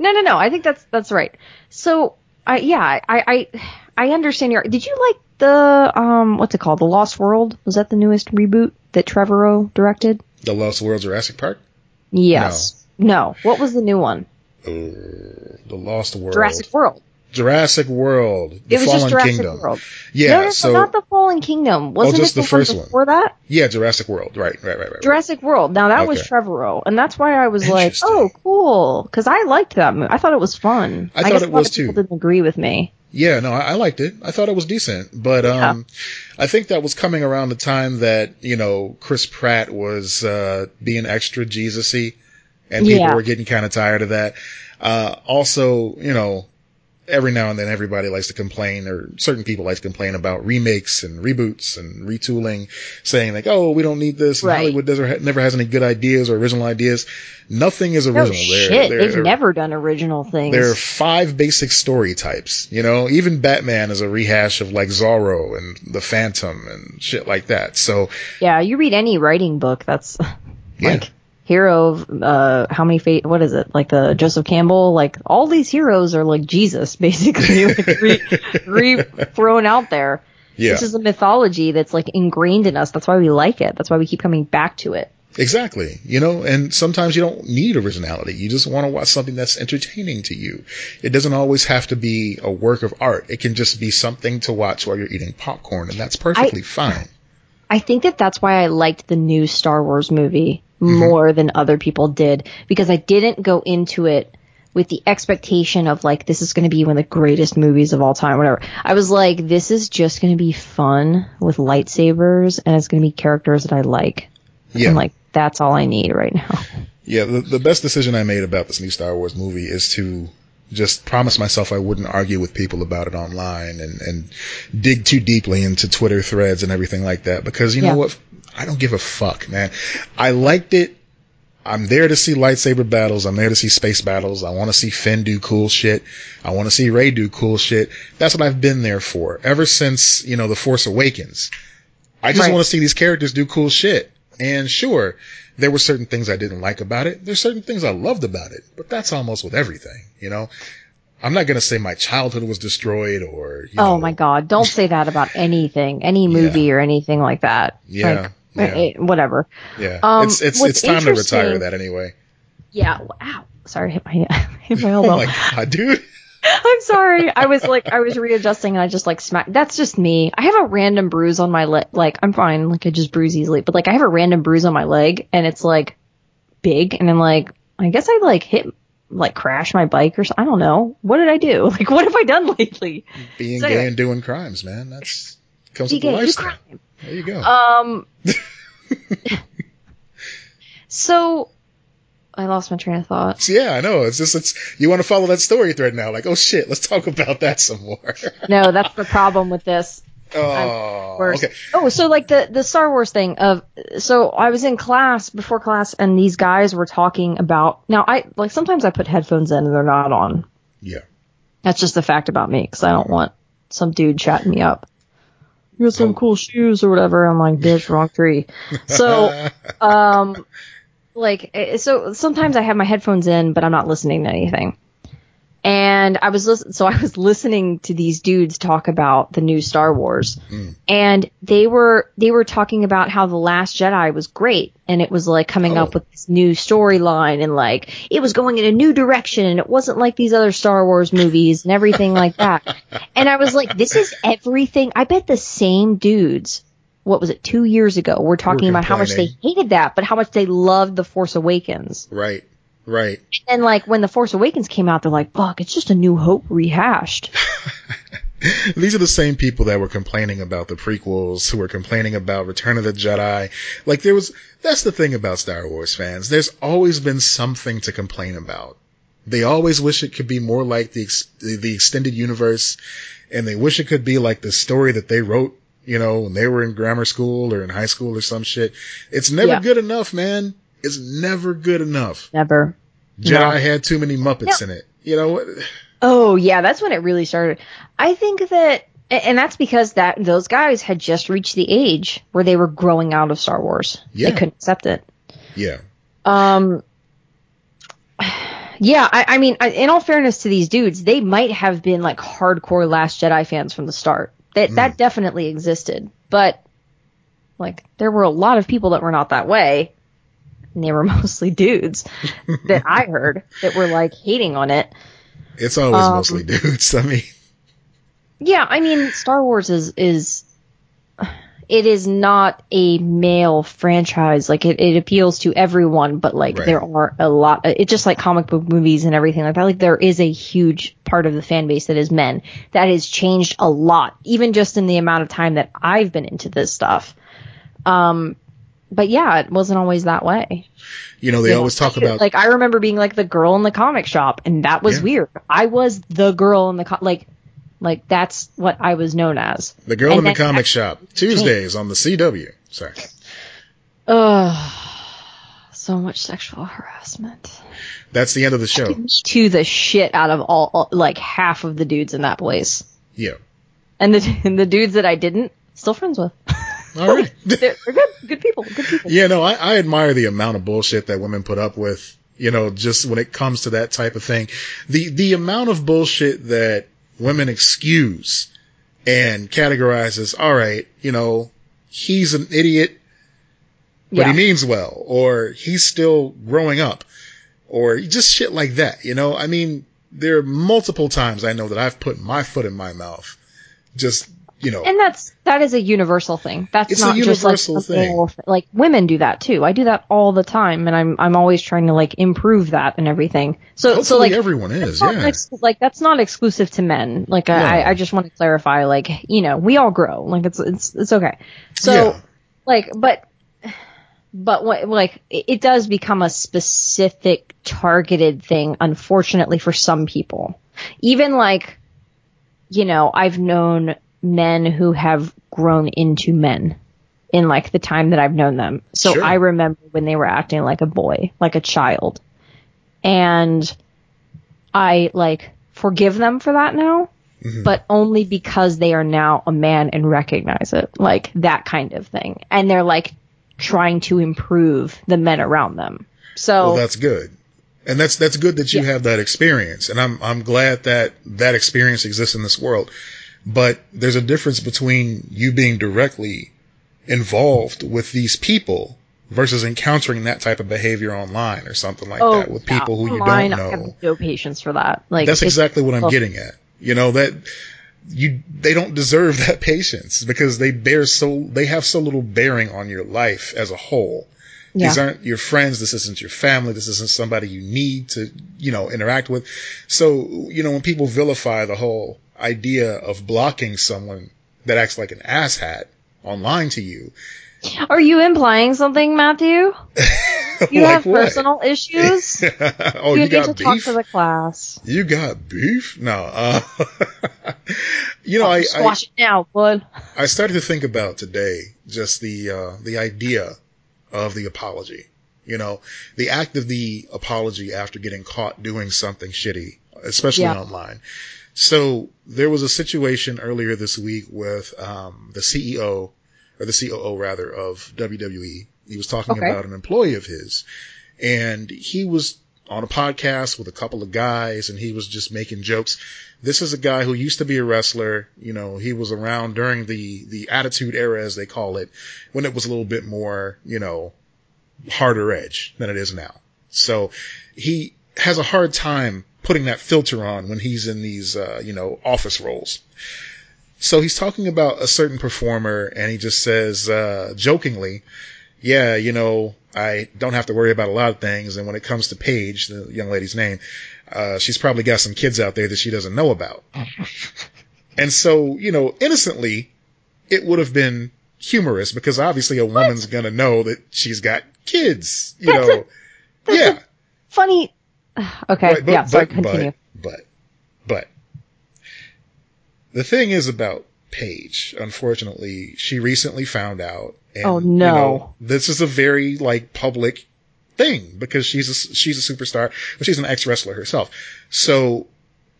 no, no, no. I think that's that's right. So I yeah, I I I understand your. Did you like the um what's it called? The Lost World? Was that the newest reboot that Trevorrow directed? The Lost World Jurassic Park, Yes. No. What was the new one? uh, The Lost World, Jurassic World. Jurassic World, The it was Fallen just Jurassic Kingdom. World. Yeah, no, no, no, so not the Fallen Kingdom. Wasn't just it the the, first one before that? yeah, Jurassic World. Right, right, right, right. Jurassic World. Now that was Okay. Trevorrow, and that's why I was like, "Oh, cool," because I liked that movie. I thought it was fun. I thought it a lot was of people too. Didn't agree with me. Yeah, no, I, I liked it. I thought it was decent, but um, I think that was coming around the time that you know Chris Pratt was uh, being extra Jesus-y, and people Yeah. were getting kind of tired of that. Uh, also, you know, every now and then everybody likes to complain, or certain people like to complain about remakes and reboots and retooling, saying like, "Oh, we don't need this." Right. Hollywood doesn't never has any good ideas or original ideas. Nothing is No original. shit, They're- they're- they've never done original things. there are five basic story types. You know, even Batman is a rehash of like Zorro and the Phantom and shit like that. So yeah, you read any writing book, that's Yeah. Hero of uh how many fate what is it like the Joseph Campbell like all these heroes are like Jesus basically like re, re thrown out there. Yeah. This is a mythology that's like ingrained in us. That's why we like it. That's why we keep coming back to it. Exactly. You know, and sometimes you don't need originality. You just want to watch something that's entertaining to you. It doesn't always have to be a work of art. It can just be something to watch while you're eating popcorn, and that's perfectly I, fine. I think that that's why I liked the new Star Wars movie mm-hmm. more than other people did because I didn't go into it with the expectation of like this is going to be one of the greatest movies of all time whatever i was like this is just going to be fun with lightsabers and it's going to be characters that i like yeah. and like that's all I need right now. Yeah, the, the best decision I made about this new Star Wars movie is to just promise myself I wouldn't argue with people about it online and, and dig too deeply into Twitter threads and everything like that because you yeah. know what? I don't give a fuck, man. I liked it. I'm there to see lightsaber battles. I'm there to see space battles. I want to see Finn do cool shit. I want to see Rey do cool shit. That's what I've been there for ever since, you know, The Force Awakens. I just right. want to see these characters do cool shit. And sure, there were certain things I didn't like about it. There's certain things I loved about it, but that's almost with everything, you know? I'm not going to say my childhood was destroyed or, Oh know. my God. Don't say that about anything, any movie yeah. or anything like that. Yeah. Like, yeah. Whatever. Yeah. Um, it's, it's, it's time to retire that anyway. Yeah. Wow. Sorry. Hit my, hit my elbow. oh my God, dude. I'm sorry. I was like, I was readjusting and I just like smacked. That's just me. I have a random bruise on my leg. Like, I'm fine. Like, I just bruise easily. But like, I have a random bruise on my leg and it's like big. And I'm like, I guess I like hit, like crash my bike or something. I don't know. What did I do? Like, what have I done lately? Being so, gay and doing crimes, man. That's comes with the lifestyle. There you go. Um. so I lost my train of thought. Yeah, I know. It's just it's you want to follow that story thread now. Like, oh shit, let's talk about that some more. no, that's the problem with this. Oh, okay. Oh, so like the the Star Wars thing of so I was in class before class and these guys were talking about now I like sometimes I put headphones in and they're not on. Yeah. That's just the fact about me because I don't want some dude chatting me up. You got some oh. cool shoes or whatever. I'm like, bitch, wrong tree. So, um, like eh, so sometimes I have my headphones in, but I'm not listening to anything. And I was listen- so I was listening to these dudes talk about the new Star Wars, mm. and they were they were talking about how the Last Jedi was great, and it was like coming oh. up with this new storyline, and like it was going in a new direction, and it wasn't like these other Star Wars movies and everything like that. And I was like, this is everything. I bet the same dudes what was it, two years ago, we're talking about how much they hated that, but how much they loved The Force Awakens. Right. Right. And like when The Force Awakens came out, they're like, fuck, it's just a new hope rehashed. These are the same people that were complaining about the prequels, who were complaining about Return of the Jedi. Like there was, that's the thing about Star Wars fans. There's always been something to complain about. They always wish it could be more like the, the extended universe, and they wish it could be like the story that they wrote you know, when they were in grammar school or in high school or some shit. It's never yeah. good enough, man. It's never good enough. Never. Jedi no. had too many Muppets no. in it. You know what? Oh yeah, that's when it really started. I think that, and that's because that those guys had just reached the age where they were growing out of Star Wars. Yeah. They couldn't accept it. Yeah. Um. Yeah, I, I mean, in all fairness to these dudes, they might have been like hardcore Last Jedi fans from the start. That mm. that definitely existed, but like there were a lot of people that were not that way, and they were mostly dudes that I heard that were like hating on it. It's always um, mostly dudes. I mean, yeah, I mean, Star Wars is is it is not a male franchise. Like it, it appeals to everyone, but like right. there are a lot. It's just like comic book movies and everything like that. Like there is a huge part of the fan base that is men. That has changed a lot, even just in the amount of time that I've been into this stuff. Um, but yeah, it wasn't always that way. You know, they always talk about like I remember being like the girl in the comic shop, and that was yeah. weird. I was the girl in the co- like like that's what I was known as. The girl and in the comic shop Tuesdays on the CW. Sorry. Ugh. So much sexual harassment. That's the end of the show. To the shit out of all, all like half of the dudes in that place. Yeah. And the and the dudes that I didn't, still friends with. All right. they're, they're good, good people, good people. Yeah, no, I, I admire the amount of bullshit that women put up with. You know, just when it comes to that type of thing, the the amount of bullshit that women excuse and categorize as, all right, you know, he's an idiot, but Yeah. he means well, or he's still growing up, or just shit like that. You know, I mean, there are multiple times I know that I've put my foot in my mouth, just you know, And that's that is a universal thing. That's It's a not just like thing. Like women do that too. I do that all the time, and I'm I'm always trying to like improve that and everything. So hopefully so like everyone is, yeah. ex- like that's not exclusive to men. Like No. I I just want to clarify. Like you know we all grow. Like it's it's it's okay. So Yeah. like but but what like it does become a specific targeted thing unfortunately for some people even like you know i've known men who have grown into men in like the time that i've known them so Sure. i remember when they were acting like a boy like a child and i like forgive them for that now Mhm. but only because they are now a man and recognize it, like that kind of thing. And they're like trying to improve the men around them. So Well, that's good. And that's that's good that you have that experience. And I'm I'm glad that that experience exists in this world. But there's a difference between you being directly involved with these people versus encountering that type of behavior online or something like oh, that with yeah, people who you online, don't I have know. no patience for that. Like That's exactly what I'm well- getting at. You know that you they don't deserve that patience because they bear so they have so little bearing on your life as a whole. Yeah. These aren't your friends. This isn't your family. This isn't somebody you need to, you know, interact with. So, you know, when people vilify the whole idea of blocking someone that acts like an asshat online to you, Are you implying something, Matthew? You like have what? personal issues. oh, you you, need to beef? talk to the class. You got beef? No. Uh, you know, I, I, Squash it now, bud. I started to think about today just the uh, the idea of the apology. You know, the act of the apology after getting caught doing something shitty, especially Yeah. online. So there was a situation earlier this week with um, the CEO or the COO rather of WWE. He was talking Okay. about an employee of his, and he was on a podcast with a couple of guys, and he was just making jokes. This is a guy who used to be a wrestler. You know, he was around during the the Attitude Era, as they call it, when it was a little bit more, you know, harder edge than it is now. So he has a hard time putting that filter on when he's in these, uh, you know, office roles. So he's talking about a certain performer and he just says, uh, jokingly, yeah, you know, I don't have to worry about a lot of things. And when it comes to Paige, the young lady's name, uh, she's probably got some kids out there that she doesn't know about. and so, you know, innocently, it would have been humorous because obviously a woman's going to know that she's got kids, you That's know. that's yeah. Funny. Okay, Right, but, yeah, sorry, but, continue. But, but, but, the thing is about Paige, unfortunately, she recently found out. And, Oh, you no. know, this is a very, like, public thing because she's a, she's a superstar, but she's an ex-wrestler herself. So,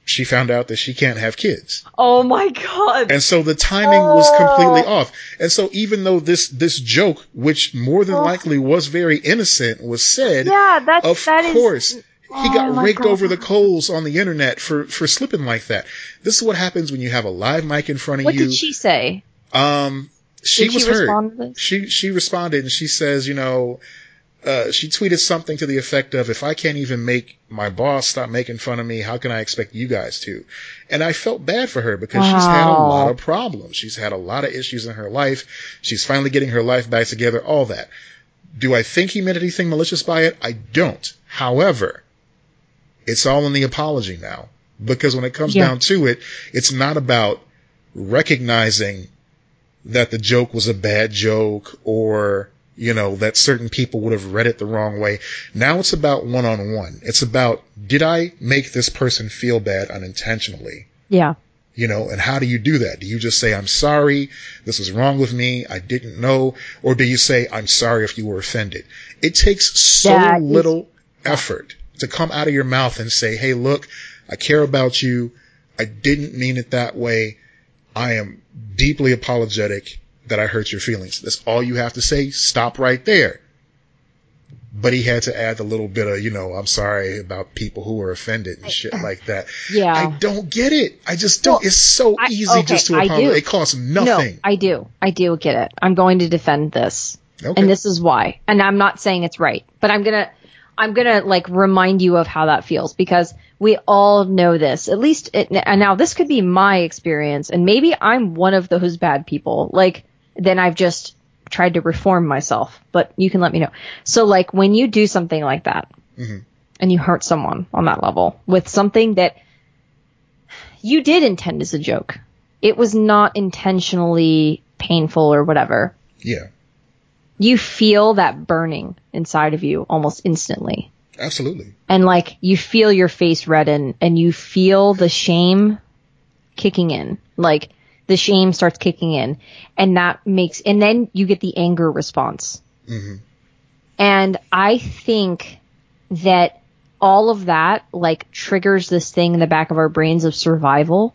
she found out that she can't have kids. oh my god. And so the timing was oh. completely Oh. off. And so even though this, this joke, which more than Oh. likely was very innocent, was said, yeah, that's of that is- course, he Oh got raked God. over the coals on the internet for, for slipping like that. This is what happens when you have a live mic in front of What you. What did she say? um, she Did was she hurt. She she responded and she says, you know, uh, she tweeted something to the effect of, "If I can't even make my boss stop making fun of me, how can I expect you guys to?" And I felt bad for her because she's had a lot of problems. She's had a lot of issues in her life. She's finally getting her life back together. All that. Do I think he meant anything malicious by it? I don't. However, it's all in the apology now because when it comes Yeah. down to it, it's not about recognizing that the joke was a bad joke or, you know, that certain people would have read it the wrong way. Now it's about one on one. It's about, did I make this person feel bad unintentionally? Yeah. You know, and how do you do that? Do you just say, I'm sorry, this was wrong with me, I didn't know? Or do you say, I'm sorry if you were offended? It takes so That is- little effort to come out of your mouth and say, hey, look, I care about you. I didn't mean it that way. I am deeply apologetic. that I hurt your feelings. That's all you have to say. Stop right there. But he had to add a little bit of, you know, I'm sorry about people who were offended and shit like that. Yeah. I don't get it. I just don't. Well, it's so I- easy okay, just to apologize. It costs nothing. No. I do. I do get it. I'm going to defend this. okay. And this is why. And I'm not saying it's right, but I'm going to I'm going to like remind you of how that feels because we all know this. At least it, and now this could be my experience and maybe I'm one of those bad people. Like then I've just tried to reform myself, but you can let me know. So like when you do something like that Mhm. and you hurt someone on that level with something that you did intend as a joke. It was not intentionally painful or whatever yeah. You feel that burning inside of you almost instantly. Absolutely. And like you feel your face redden and you feel the shame kicking in. Like the shame starts kicking in and that makes, and then you get the anger response. hmm And I think that all of that like triggers this thing in the back of our brains of survival.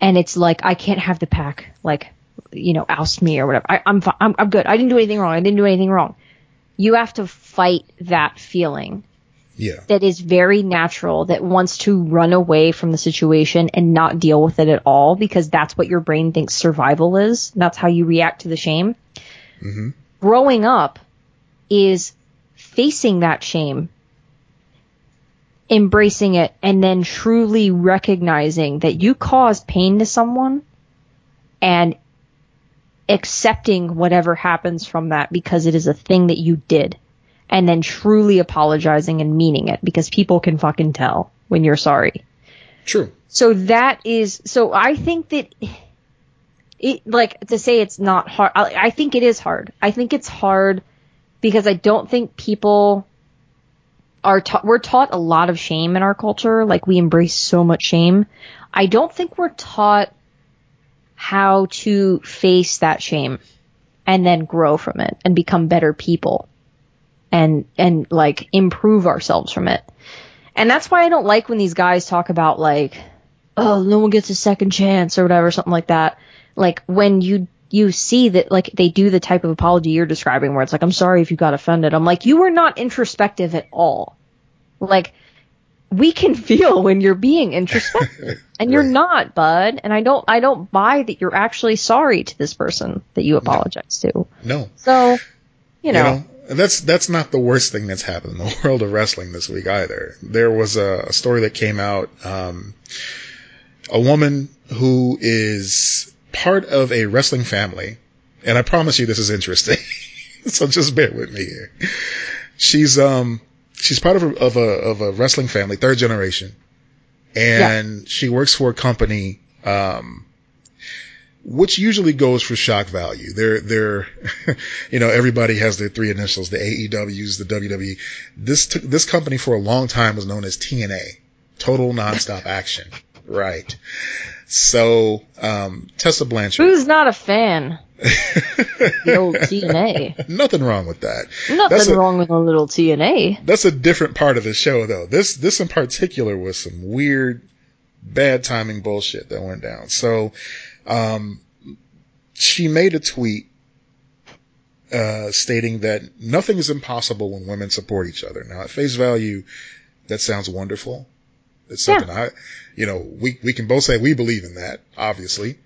And it's like, I can't have the pack, like, you know, oust me or whatever. I, I'm, fi- I'm, I'm good. I didn't do anything wrong. I didn't do anything wrong. You have to fight that feeling Yeah. that is very natural that wants to run away from the situation and not deal with it at all because that's what your brain thinks survival is. That's how you react to the shame. hmm Growing up is facing that shame, embracing it, and then truly recognizing that you caused pain to someone and accepting whatever happens from that because it is a thing that you did. And then truly apologizing and meaning it because people can fucking tell when you're sorry. True. So that is, so I think that it, like, to say it's not hard, I, I think it is hard. I think it's hard because I don't think people are taught, we're taught a lot of shame in our culture. Like, we embrace so much shame. I don't think we're taught how to face that shame and then grow from it and become better people and, and like improve ourselves from it. And that's why I don't like when these guys talk about like, oh, no one gets a second chance or whatever, something like that. Like when you you see that like they do the type of apology you're describing where it's like, I'm sorry if you got offended. I'm like, you were not introspective at all. Like we can feel when you're being introspective and you're Right. not, bud. And I don't I don't buy that you're actually sorry to this person that you apologize to. No. So, you know, and that's that's not the worst thing that's happened in the world of wrestling this week either. There was a, a story that came out. Um, a woman who is part of a wrestling family, and I promise you this is interesting. so just bear with me here. She's um she's part of a, of a of a wrestling family, third generation, and she works for a company. Um, which usually goes for shock value. They're, they're, you know, everybody has their three initials, the AEWs, the WWE. This, t- this company for a long time was known as TNA, Total Nonstop Action. Right. So, um, Tessa Blanchard. who's not a fan? The old TNA. Nothing wrong with that. Nothing That's a- wrong with a little TNA. That's a different part of the show though. This, this in particular was some weird, bad timing bullshit that went down. So, um, she made a tweet, uh, stating that nothing is impossible when women support each other. Now at face value, that sounds wonderful. It's Yeah. I, you know, we, we can both say we believe in that, obviously,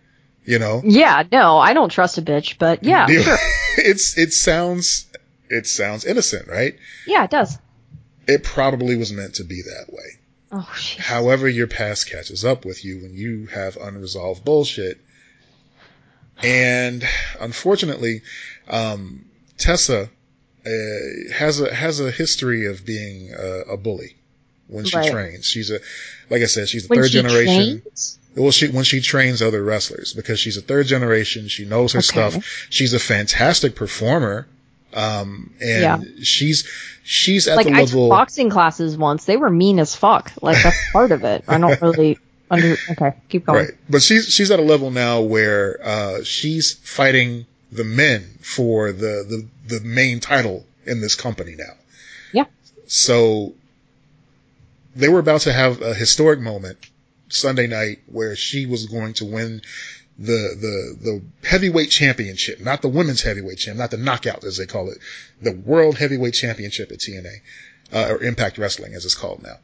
you know. Yeah, no, I don't trust a bitch, but yeah, You- sure. it's, it sounds, it sounds innocent, right? Yeah, it does. It probably was meant to be that way. Oh, shit. However, your past catches up with you when you have unresolved bullshit. And unfortunately, um, Tessa uh, has a has a history of being a, a bully when she Right. trains. She's a, like I said, she's a When third she generation. trains? Well, she when she trains other wrestlers because she's a third generation. She knows her Okay. stuff. She's a fantastic performer. Um, and Yeah. she's she's at Like, the I took boxing classes once. They were mean as fuck. Like, that's part of it. I don't really under. Okay, keep going. Right. But she's she's at a level now where uh, she's fighting the men for the, the the main title in this company now. Yeah. So they were about to have a historic moment Sunday night where she was going to win the the the heavyweight championship, not the women's heavyweight champ, not the knockout as they call it, the world heavyweight championship at TNA uh, or Impact Wrestling as it's called now.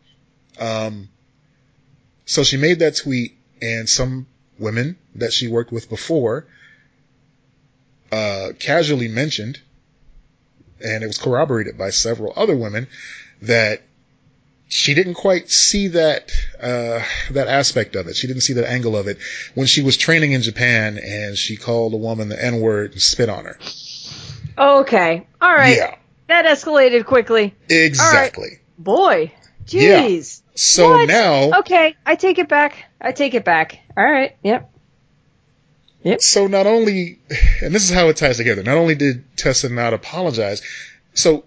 Um, so she made that tweet, and some women that she worked with before uh, casually mentioned, and it was corroborated by several other women that she didn't quite see that uh, that aspect of it. She didn't see that angle of it when she was training in Japan and she called a woman the N word and spit on her. Okay. All right. Yeah, That escalated quickly. exactly. Boy. Yeah. Jeez. So What? now, Okay, I take it back. I take it back. All right. Yep. Yep. so not only, and this is how it ties together. Not only did Tessa not apologize, so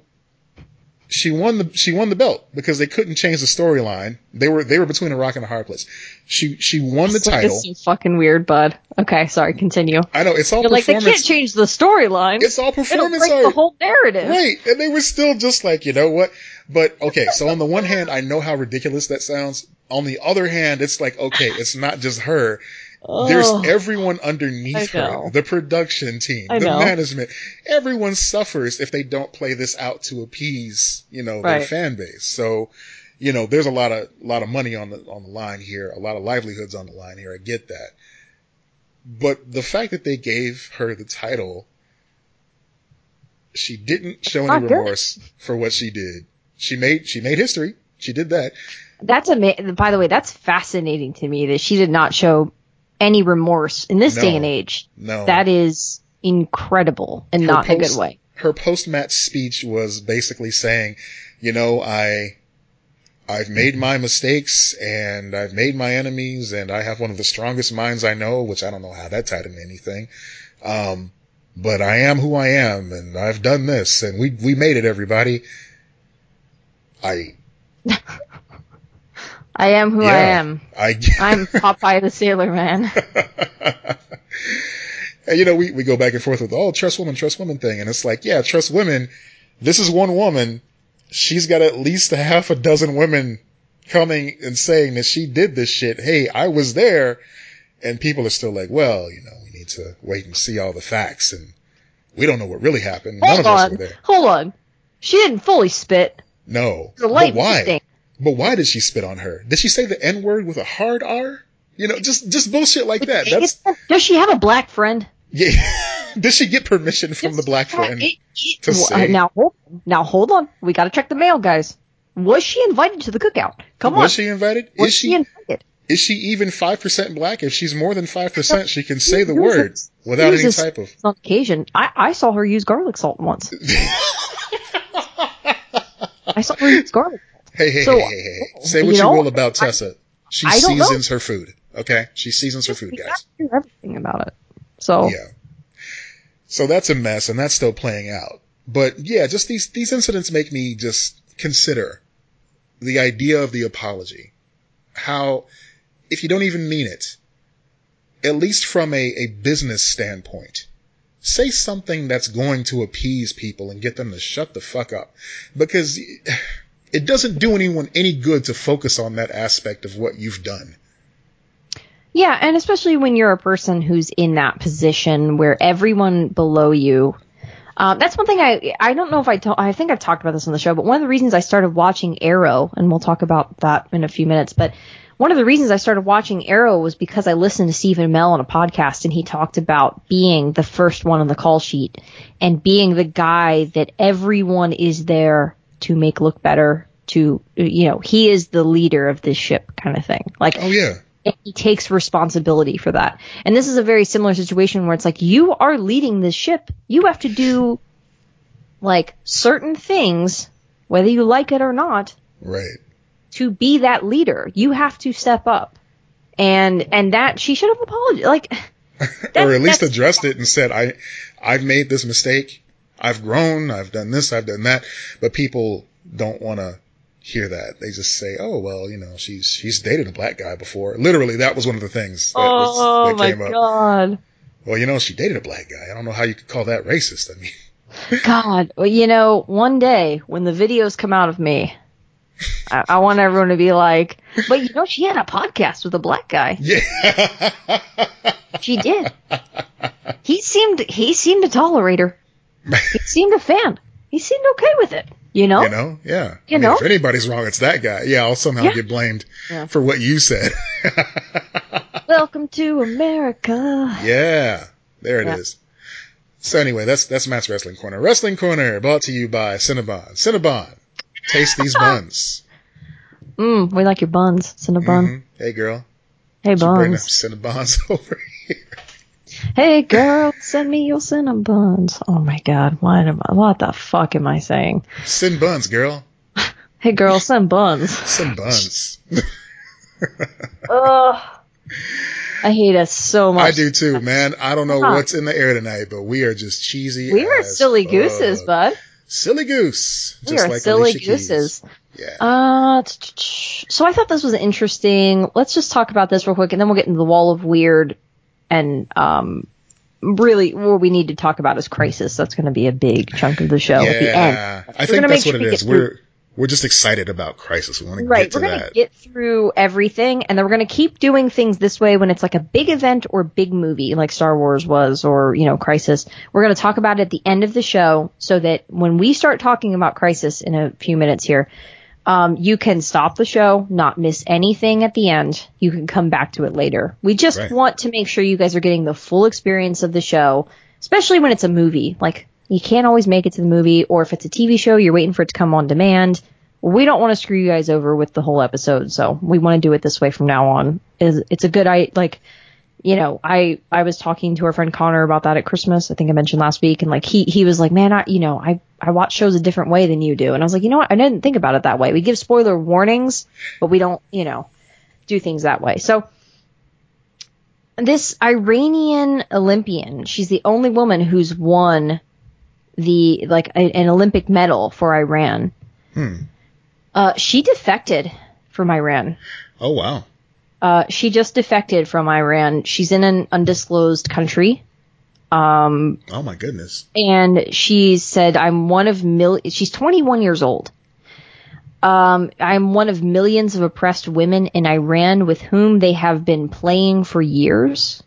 she won the she won the belt because they couldn't change the storyline. They were they were between a rock and a hard place. She she won the title. This is so fucking weird, bud. Okay, sorry. Continue. I know it's all like they can't change the storyline. it's all It'll performance break art. the whole narrative. Right. And they were still just like, you know what? But okay, so on the one hand, I know how ridiculous that sounds. On the other hand, it's like, okay, it's not just her. There's oh, everyone underneath her, the production team, I the know. management. Everyone suffers if they don't play this out to appease, you know, their fan base. So, you know, there's a lot of, lot of money on the, on the line here, a lot of livelihoods on the line here. I get that. But the fact that they gave her the title, she didn't show any good. remorse for what she did. She made, she made history. She did that. That's amazing. By the way, that's fascinating to me that she did not show any remorse in this day and age. No. That is incredible and Her not in a post- good way. her post-match speech was basically saying, you know, I, I've made my mistakes and I've made my enemies and I have one of the strongest minds I know, which I don't know how that tied into anything. Um, but I am who I am and I've done this and we, we made it everybody. I, I am who I am. I, I'm Popeye the Sailor Man. And you know, we, we go back and forth with, oh, trust women, trust women thing. And it's like, yeah, trust women. This is one woman. She's got at least a half a dozen women coming and saying that she did this shit. Hey, I was there. And people are still like, well, you know, we need to wait and see all the facts. And we don't know what really happened. None Hold of us on. were there. Hold on. She didn't fully spit. No. The light why? Thing. But why did she spit on her? Did she say the N word with a hard R? You know, just, just bullshit like that. That's, Does she have a black friend? yeah. did she get permission from the black friend? It- it- to say? now, hold, now hold on. We got to check the mail, guys. Was she invited to the cookout? Come on. Was she invited? Was is she she invited? is she even five percent black? If she's more than five percent, she can say the Here's word a- without any type of. On occasion, I, I saw her use garlic salt once. I saw her use garlic. Hey, hey, So, hey, hey, hey! Say what you you, will about Tessa. She I don't know. seasons her food. Okay, she seasons her food, guys. got to do everything about it. So Yeah. So that's a mess, and that's still playing out. But yeah, just these these incidents make me just consider the idea of the apology. How, if you don't even mean it, at least from a, a business standpoint, say something that's going to appease people and get them to shut the fuck up. Because it doesn't do anyone any good to focus on that aspect of what you've done. Yeah, and especially when you're a person who's in that position where everyone below you. Um, that's one thing I I don't know if I to, I think I've talked about this on the show, but one of the reasons I started watching Arrow, and we'll talk about that in a few minutes, but one of the reasons I started watching Arrow was because I listened to Stephen Amell on a podcast, and he talked about being the first one on the call sheet and being the guy that everyone is there to make look better. To you know, he is the leader of this ship, kind of thing. Like Oh yeah. he takes responsibility for that. And this is a very similar situation where it's like you are leading this ship. You have to do like certain things, whether you like it or not, Right. to be that leader. You have to step up. And and that she should have apologized. Like or at least addressed it and said, I, I've made this mistake. I've grown. I've done this. I've done that. But people don't want to hear that. They just say, oh, well, you know, she's, she's dated a black guy before. Literally, that was one of the things that, was, Oh that my came up. god. Well, you know, she dated a black guy. I don't know how you could call that racist. I mean, God. Well, you know, one day when the videos come out of me I, I want everyone to be like, but you know, she had a podcast with a black guy. Yeah. She did. He seemed he seemed to tolerate her. He seemed a fan. He seemed okay with it. You know? You know? Yeah. You I mean, know? if anybody's wrong, it's that guy. Yeah, I'll somehow Yeah. get blamed Yeah. for what you said. Welcome to America. yeah. There it is. Yeah. So anyway, that's that's Matt's Wrestling Corner. Wrestling Corner brought to you by Cinnabon. Cinnabon. Taste these buns. Mm, we like your buns, Cinnabon. Mhm. Hey girl. Hey Did bring up buns. Cinnabons over here? Hey girl, send me your cinnamon buns. Oh my god, what am I, what the fuck am I saying? Sin buns, girl. Hey girl, send buns. Sin buns. Ugh. I hate us so much. I do too, man. I don't know Huh. what's in the air tonight, but we are just cheesy. We are silly fuck. gooses, bud. Silly goose. We Just are like silly Alicia Keys. gooses. Yeah. Uh, so I thought this was interesting. Let's just talk about this real quick, and then we'll get into the wall of weird. And um, really, what we need to talk about is crisis. That's going to be a big chunk of the show at the end. yeah. I We're think that's what sure it is. We're we're just excited about Crisis. We want to Right, get to we're going that. to get through everything, and then we're going to keep doing things this way when it's like a big event or big movie, like Star Wars was, or you know, Crisis. We're going to talk about it at the end of the show, so that when we start talking about Crisis in a few minutes here, um, you can stop the show, not miss anything at the end. You can come back to it later. We just Right. want to make sure you guys are getting the full experience of the show, especially when it's a movie. Like you can't always make it to the movie, or if it's a TV show, you're waiting for it to come on demand we don't want to screw you guys over with the whole episode, so we want to do it this way from now on. Is it's a good I like you know, I I was talking to our friend Connor about that at Christmas. I think I mentioned last week and like he he was like, "Man, I you know, I I watch shows a different way than you do." And I was like, "You know what? I didn't think about it that way. We give spoiler warnings, but we don't, you know, do things that way." So this Iranian Olympian, she's the only woman who's won the like a, an Olympic medal for Iran. Hmm. Uh, she defected from Iran. Oh wow. Uh, she just defected from Iran. She's in an undisclosed country. Um, Oh my goodness. and she said, I'm one of mil, she's 21 years old. Um, I'm one of millions of oppressed women in Iran with whom they have been playing for years.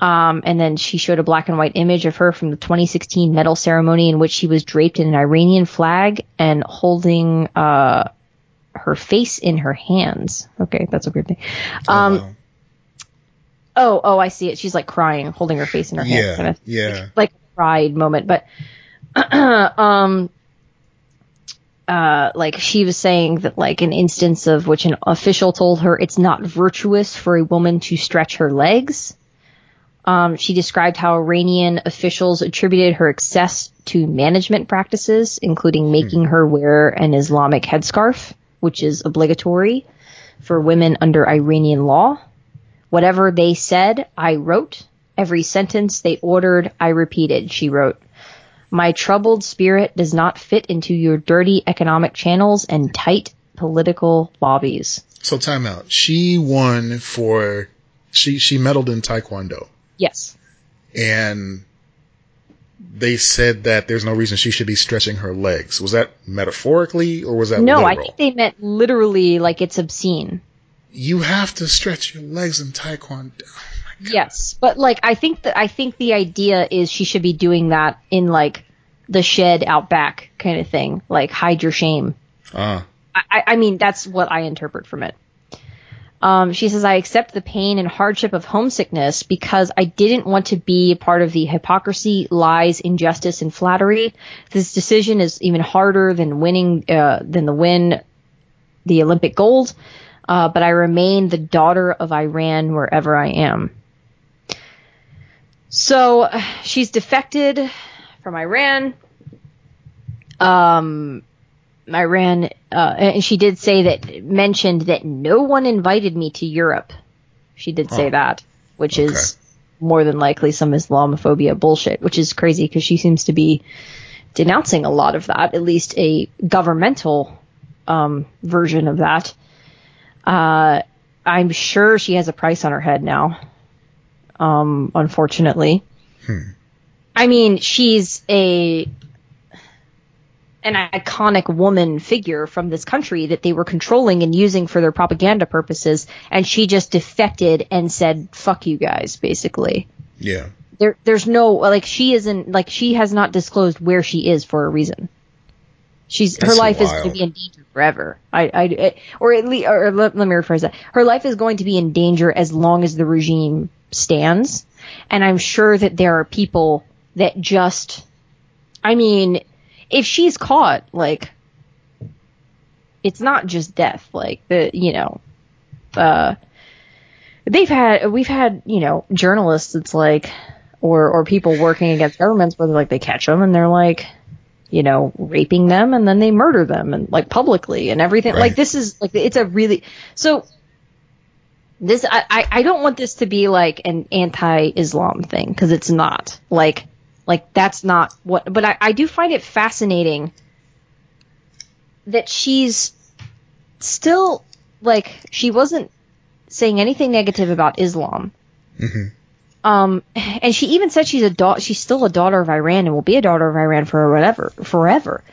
Um, and then she showed a black and white image of her from the 2016 medal ceremony in which she was draped in an Iranian flag and holding, uh, her face in her hands. Okay, that's a weird thing. Oh, Um, wow. oh, oh, I see it. She's like crying, holding her face in her hands. yeah. kind of Yeah. like a pride moment, but um uh like she was saying that like an instance of which an official told her it's not virtuous for a woman to stretch her legs. Um, she described how Iranian officials attributed her excess to management practices, including making her wear an Islamic headscarf, which is obligatory for women under Iranian law. Whatever they said, I wrote. Every sentence they ordered, I repeated, she wrote. My troubled spirit does not fit into your dirty economic channels and tight political lobbies. So time out. She won for she she medaled in taekwondo Yes. and they said that there's no reason she should be stretching her legs. Was that metaphorically or was that No, I think they meant literally like it's obscene. you have to stretch your legs in taekwondo. Yes, but like I think that I think the idea is she should be doing that in like the shed out back kind of thing, like hide your shame. Ah, I, I- I mean, that's what I interpret from it. Um, she says, I accept the pain and hardship of homesickness because I didn't want to be a part of the hypocrisy, lies, injustice, and flattery. This decision is even harder than winning, uh, than the win, the Olympic gold. Uh, but I remain the daughter of Iran wherever I am. So she's defected from Iran. Um, Iran, uh, and she did say that, mentioned that no one invited me to Europe. She did say that, which Okay. is more than likely some Islamophobia bullshit, which is crazy because she seems to be denouncing a lot of that, at least a governmental um, version of that. Uh, I'm sure she has a price on her head now. Um, unfortunately. I mean, she's a an iconic woman figure from this country that they were controlling and using for their propaganda purposes, and she just defected and said, "Fuck you guys," basically. Yeah. There, there's no like she isn't like she has not disclosed where she is for a reason. She's That's her life is going to be in danger forever. I, I, or at least, or let, let me rephrase that. Her life is going to be in danger as long as the regime stands, and I'm sure that there are people that just, I mean, if she's caught, like, it's not just death. Like the, you know, uh, they've had, we've had, you know, journalists. It's like, or or people working against governments where they're like they catch them and they're like you know, raping them and then they murder them and like publicly and everything. Right. Like this is like it's a really so this I, I I don't want this to be like an anti-Islam thing because it's not like like that's not what but I, I do find it fascinating that she's still like she wasn't saying anything negative about Islam hmm um, and she even said she's a daughter. She's still a daughter of Iran and will be a daughter of Iran for whatever, forever.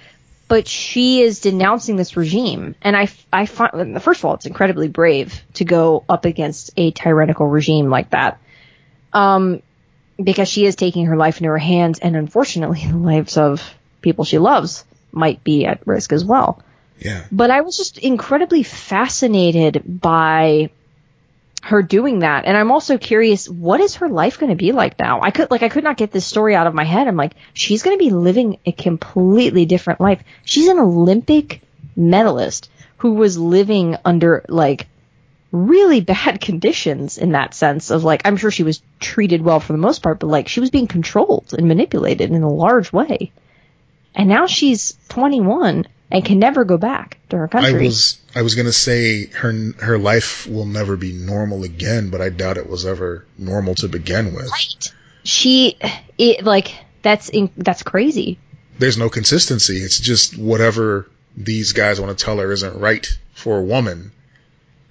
But she is denouncing this regime, and I, I find first of all, it's incredibly brave to go up against a tyrannical regime like that, um, because she is taking her life into her hands, and unfortunately, the lives of people she loves might be at risk as well. Yeah. But I was just incredibly fascinated by her doing that. And I'm also curious, what is her life going to be like now? I could, like, I could not get this story out of my head. I'm like, she's going to be living a completely different life. She's an Olympic medalist who was living under, like, really bad conditions in that sense of, like, I'm sure she was treated well for the most part, but, like, she was being controlled and manipulated in a large way. And now she's 21 and can never go back to her country. I was I was gonna say her her life will never be normal again, but I doubt it was ever normal to begin with. Right. She, it like that's in, that's crazy. There's no consistency. It's just whatever these guys want to tell her isn't right for a woman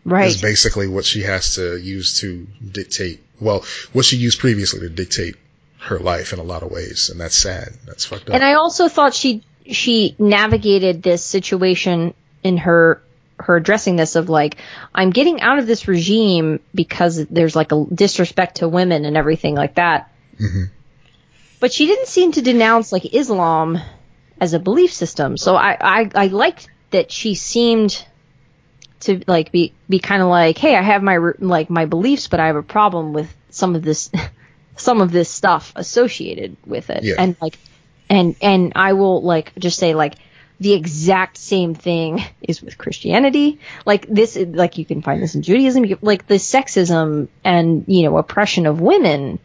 Right. is basically what she has to use to dictate. Well, what she used previously to dictate her life in a lot of ways, and that's sad. That's fucked up. And I also thought she she navigated this situation in her her addressing this of like I'm getting out of this regime because there's like a disrespect to women and everything like that. Mhm. But she didn't seem to denounce like Islam as a belief system. So I I, I liked that she seemed to like be be kind of like, hey, I have my like my beliefs, but I have a problem with some of this some of this stuff associated with it, Yeah. and like and and I will like just say like the exact same thing is with Christianity. Like this, like you can find this in Judaism. You, like the sexism and you know oppression of women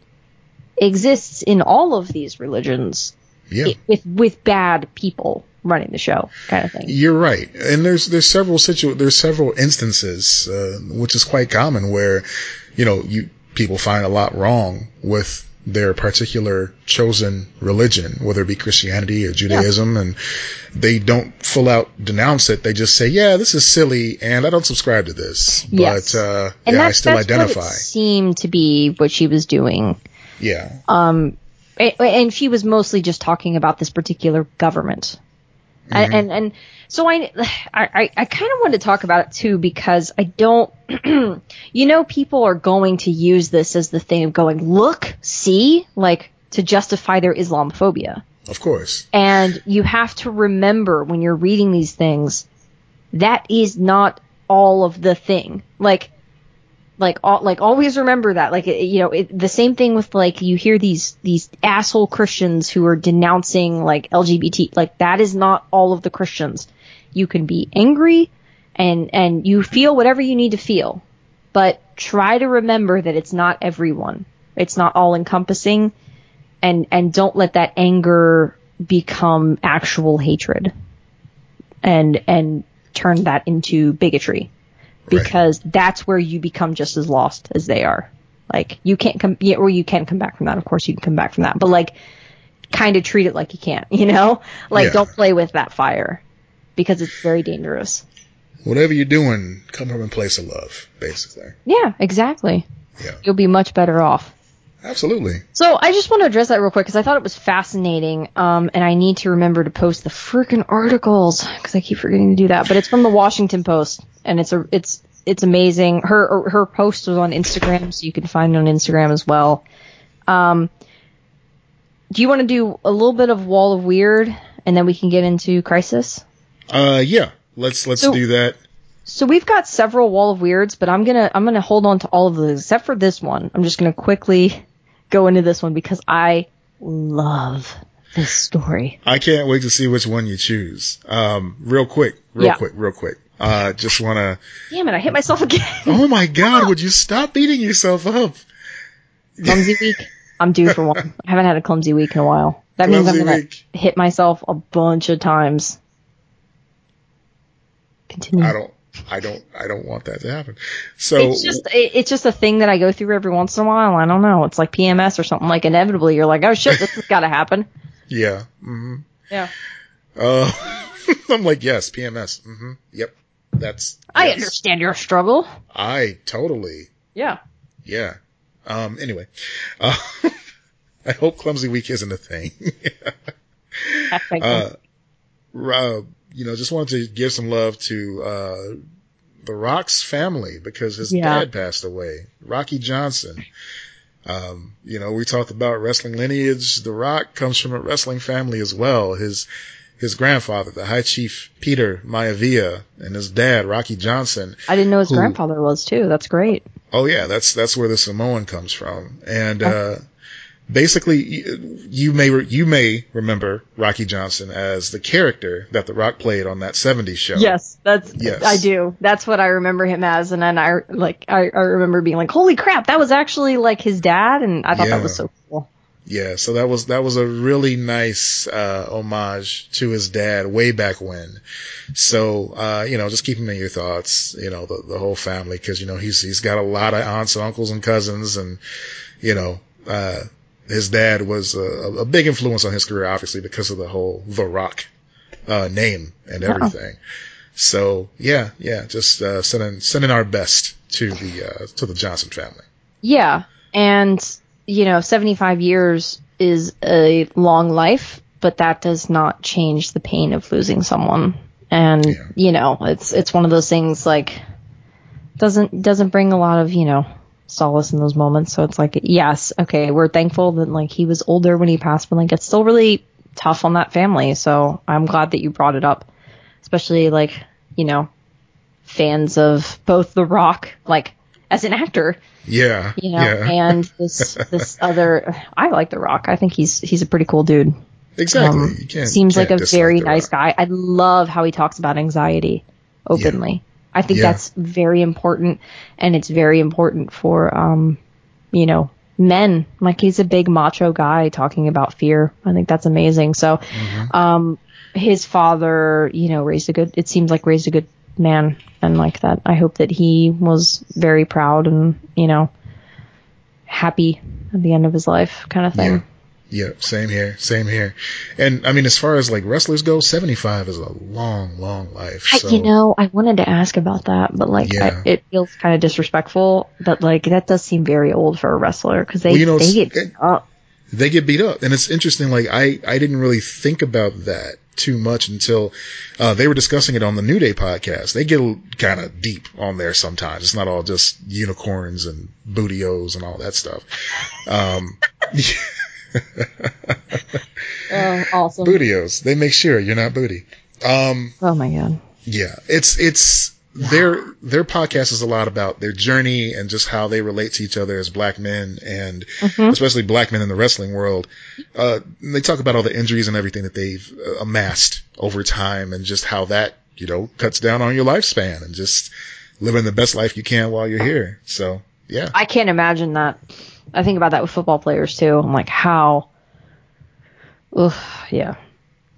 exists in all of these religions yeah. with with bad people running the show, kind of thing. You're right, and there's there's several situ there's several instances, uh, which is quite common, where you know you people find a lot wrong with their particular chosen religion, whether it be Christianity or Judaism, and they don't full out denounce it. They just say, "Yeah, this is silly, and I don't subscribe to this." Yes. But uh, And yeah, I still identify. seemed to be what she was doing. Yeah, Um, and she was mostly just talking about this particular government. And, mm-hmm. and and so I I I kind of want to talk about it too because I don't you know people are going to use this as the thing of going look see like to justify their Islamophobia. of course. And you have to remember when you're reading these things, that is not all of the thing. Like, like, all, like always remember that. Like, it, you know, it, the same thing with like you hear these these asshole Christians who are denouncing like LGBT. Like that is not all of the Christians. You can be angry, and and you feel whatever you need to feel, but try to remember that it's not everyone. It's not all encompassing and and don't let that anger become actual hatred and and turn that into bigotry Right. because that's where you become just as lost as they are like you can't come yeah, or you can come back from that of course you can come back from that but like kind of treat it like you can't you know like Yeah. don't play with that fire because it's very dangerous Whatever you're doing, come from a place of love, basically. yeah exactly Yeah. you'll be much better off Absolutely. So I just want to address that real quick because I thought it was fascinating, um, and I need to remember to post the freaking articles because I keep forgetting to do that. But it's from the Washington Post, and it's a it's it's amazing. Her her post was on Instagram, so you can find it on Instagram as well. Um, do you want to do a little bit of Wall of Weird, and then we can get into Crisis? Uh, yeah. Let's let's So- do that. So we've got several Wall of Weirds, but I'm gonna I'm gonna hold on to all of those except for this one. I'm just gonna quickly go into this one because I love this story. I can't wait to see which one you choose. Um, real quick, real Yeah. quick, real quick. Uh, just wanna. Damn it! I hit myself again. Oh my God! Would you stop beating yourself up? clumsy week. I'm due for one. I haven't had a clumsy week in a while. That means I'm gonna week. hit myself a bunch of times. Continue. I don't. I don't. I don't want that to happen. So it's just it's just a thing that I go through every once in a while. I don't know. It's like PMS or something. Like inevitably, you're like, oh shit, this has got to happen. yeah. hmm Yeah. Uh, I'm like, yes, PMS. hmm Yep. That's. I yes. understand your struggle. I totally. Yeah. Yeah. Um. Anyway, uh, I hope clumsy week isn't a thing. Hashtag uh, uh, you know, just wanted to give some love to uh, the Rock's family because his Yeah. dad passed away, Rocky Johnson. Um, you know, we talked about wrestling lineage. The Rock comes from a wrestling family as well. His his grandfather, the High Chief Peter Maivia, and his dad, Rocky Johnson. I didn't know his who- grandfather was too. That's great. Oh yeah, that's that's where the Samoan comes from, and uh, basically, you, may you may remember Rocky Johnson as the character that The Rock played on that '70s show. Yes, that's Yes. I do. That's what I remember him as, and then I like I, I remember being like, "Holy crap, that was actually like his dad," and I thought Yeah. that was so cool. Yeah, so that was that was a really nice uh, homage to his dad way back when. So uh, you know, just keep him in your thoughts. You know, the the whole family because you know he's he's got a lot of aunts, and uncles, and cousins, and you know, uh, his dad was a, a big influence on his career, obviously because of the whole The Rock uh, name and everything. So yeah, yeah, just uh, sending sending our best to the uh, to the Johnson family. Yeah, and you know, 75 years is a long life, but that does not change the pain of losing someone. And Yeah. you know, it's it's one of those things like doesn't doesn't bring a lot of you know solace in those moments. So it's like, yes, okay, we're thankful that like he was older when he passed, but like it's still really tough on that family. So I'm glad that you brought it up, especially like you know fans of both The Rock, like as an actor, Yeah, you know, yeah. and this this other. I like The Rock. I think he's he's a pretty cool dude. Exactly. Um, seems like a very nice guy. I love how he talks about anxiety openly. I think Yeah. that's very important, and it's very important for um, you know, men. Like he's a big macho guy talking about fear. I think that's amazing. So, Mm-hmm. um, his father, you know, raised a good. It seems like raised a good man, and like that. I hope that he was very proud and you know, happy at the end of his life, kind of thing. Yeah. Yeah, same here, same here. And I mean, as far as like wrestlers go, 75 is a long, long life. I- you know, I wanted to ask about that, but like, Yeah. I, it feels kind of disrespectful. But like, that does seem very old for a wrestler because they Well, you know, they get it- up. they get beat up. And it's interesting, like, I, I didn't really think about that too much until, uh, they were discussing it on the New Day podcast. They get kind of deep on there sometimes. It's not all just unicorns and bootios and all that stuff. Um, Oh, awesome! bootios. They make sure you're not booty. Um, Oh my god. Yeah, it's it's their their podcast is a lot about their journey and just how they relate to each other as black men and Mhm. especially black men in the wrestling world. Uh, they talk about all the injuries and everything that they've uh, amassed over time and just how that you know cuts down on your lifespan and just living the best life you can while you're here. So yeah, I can't imagine that. I think about that with football players too. I'm like, how? Ugh, yeah.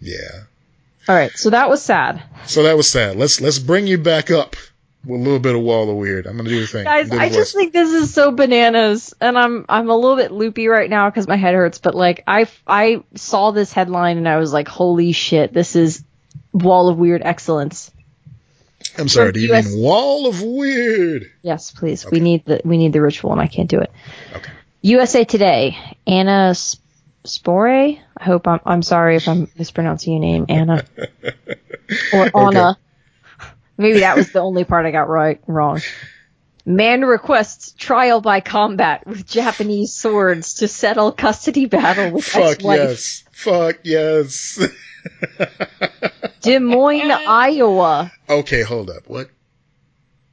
yeah. All right, so that was sad, So that was sad. Let's let's bring you back up with a little bit of wall of weird. I'm gonna do the thing. guys. I just think this is so bananas, and I'm I'm a little bit loopy right now because my head hurts. But like, I I saw this headline and I was like, holy shit, this is wall of weird excellence. I'm sorry. from Do you US mean wall of weird? Yes, please. Okay. We need the we need the ritual, and I can't do it. Okay. USA Today, Anna Spore. I hope I'm. I'm sorry if I'm mispronouncing your name, Anna or Anna. Maybe that was the only part I got right wrong. Man requests trial by combat with Japanese swords to settle custody battle with Fuck ex-wife. yes. Fuck yes. Des Moines, Iowa. okay, hold up. What?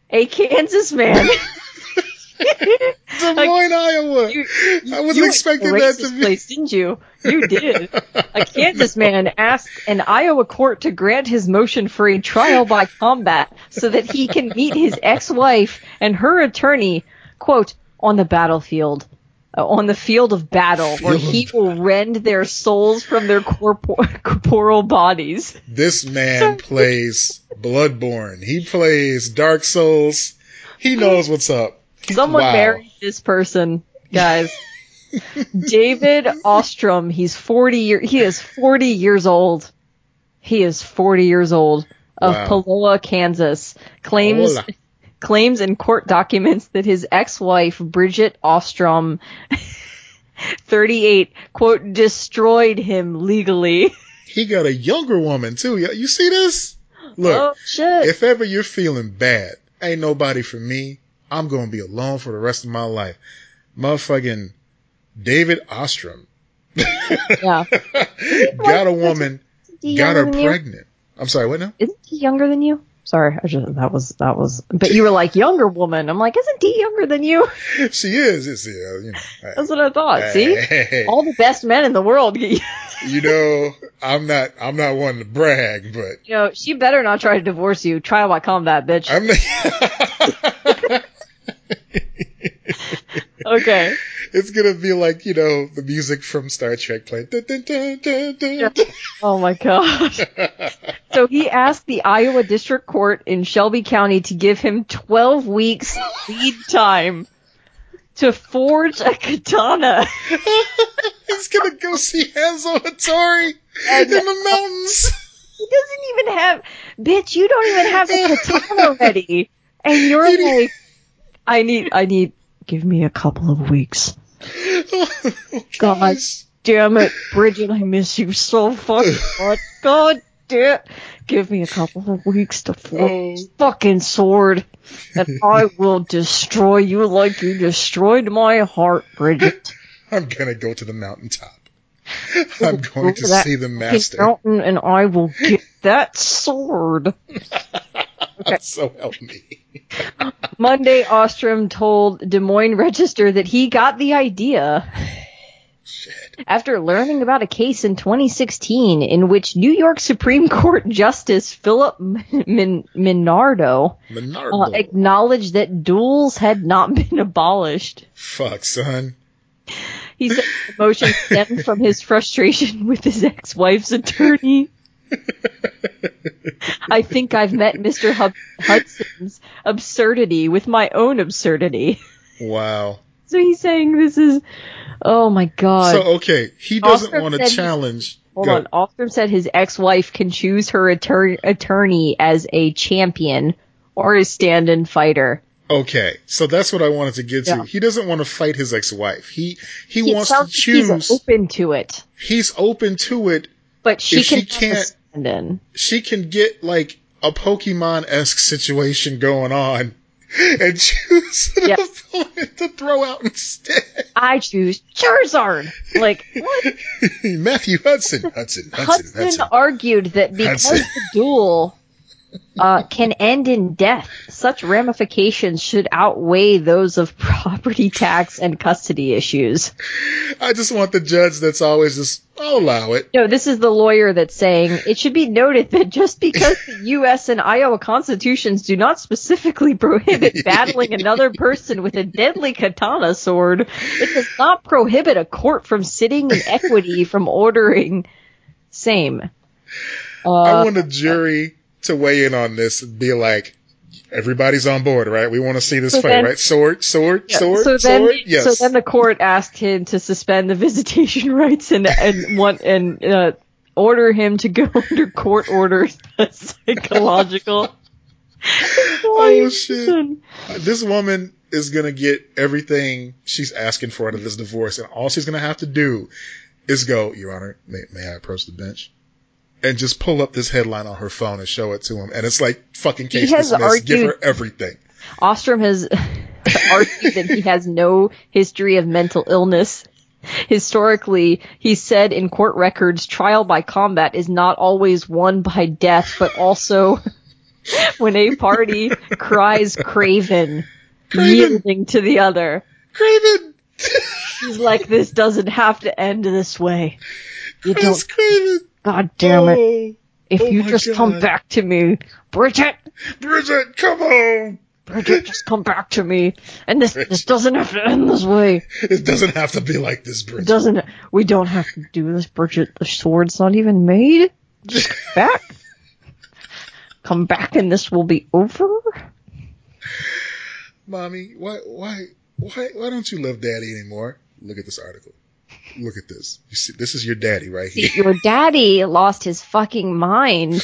A Kansas man. Des Moines, Iowa. You- I was you expecting that to be. place, didn't you? You did. A Kansas man asked an Iowa court to grant his motion for a trial by combat so that he can meet his ex-wife and her attorney, quote, on the battlefield. uh, on the field of battle, where Field of he will rend their souls from their corpor- corporal bodies. This man plays Bloodborne. He plays Dark Souls. He knows what's up. Someone wow. married this person, guys. David Ostrom. He's forty year. He is forty years old. He is forty years old of Wow. Paola, Kansas. Claims Hola. claims in court documents that his ex-wife Bridget Ostrom, thirty-eight, quote destroyed him legally. He got a younger woman too. You you see this? Look, oh if ever you're feeling bad, ain't nobody for me. I'm gonna be alone for the rest of my life. Motherfucking David Ostrom yeah. got a woman, got her than you? pregnant. I'm sorry, what now? Isn't he younger than you? Sorry, I just that was that was. But you were like younger woman. I'm like, isn't he younger than you? She is. It's, uh, you know, hey, That's what I thought. See, hey, all the best men in the world. you you know, I'm not, I'm not one to brag, but you know, she better not try to divorce you. Trial by combat, bitch. I'm not. Okay. it's gonna be like you know the music from Star Trek playing. Dun, dun, dun. Oh my gosh. So he asked the Iowa District Court in Shelby County to give him 12 weeks lead time to forge a katana. He's gonna go see Hanzo Hattori in the mountains. He doesn't even have, bitch, you don't even have a katana ready. And you're like, I need, I need, give me a couple of weeks. God. Damn it, Bridget, I miss you so fucking much. God damn. Give me a couple of weeks to forge Oh, this fucking sword, and I will destroy you like you destroyed my heart, Bridget. I'm gonna go to the mountaintop. I'm going to see the master. Mountain, and I will get that sword. So help me. Monday, Ostrom told Des Moines Register that he got the idea Shit. after learning about a case in 2016 in which New York Supreme Court Justice Philip Min- Minardo uh, acknowledged that duels had not been abolished. Fuck, son. He said the motion stemmed from his frustration with his ex-wife's attorney. I think I've met Mr. Hub- Hudson's absurdity with my own absurdity. Wow. So he's saying this is, oh my god. So okay, he doesn't Ostrom want to challenge. Hold Go. on. Ostrom said his ex-wife can choose her attor- attorney as a champion or a stand-in fighter. Okay, so that's what I wanted to get to. He doesn't want to fight his ex-wife. He he He wants to like he's open to it, He's open to it. But she she can a can't- stand-in. She can get like a Pokemon esque situation going on, and choose an Yes. opponent to throw out instead. I choose Charizard. Like what? Matthew Hudson, Hudson, Hudson, Hudson, Hudson. argued that because Hudson. the duel uh, can end in death, such ramifications should outweigh those of property tax and custody issues. I just want the judge that's always just, I'll allow it. No, this is the lawyer that's saying it should be noted that just because the U.S. and Iowa constitutions do not specifically prohibit battling another person with a deadly katana sword, it does not prohibit a court from sitting in equity from ordering same. I Uh, want a jury to weigh in on this and be like, everybody's on board, right? We want to see this So fight, then- right? Sword, sword, Yeah, sword, so then, sword. Yes. so then the court asked him to suspend the visitation rights and and want and uh, order him to go under court orders psychological. oh shit! This woman is gonna get everything she's asking for out of this divorce, and all she's gonna have to do is go, Your Honor, may, may I approach the bench? And just pull up this headline on her phone and show it to him, and it's like fucking case dismissed. Give her everything. Ostrom has argued that he has no history of mental illness. Historically, he said in court records, trial by combat is not always won by death, but also when a party cries craven, Craven! yielding to the other. Craven! He's like, this doesn't have to end this way. You don't, Craven! God damn it. Oh, If oh you just come back to me, Bridget, Bridget, come home! Bridget, just come back to me. And this, this doesn't have to end this way. It doesn't have to be like this, It Bridget. doesn't. We don't have to do this, Bridget. The sword's not even made. Just come back. come back, and this will be over. Mommy, why, why, why, why don't you love daddy anymore? Look at this article. Look at this. You see, this is your daddy right here. Your daddy lost his fucking mind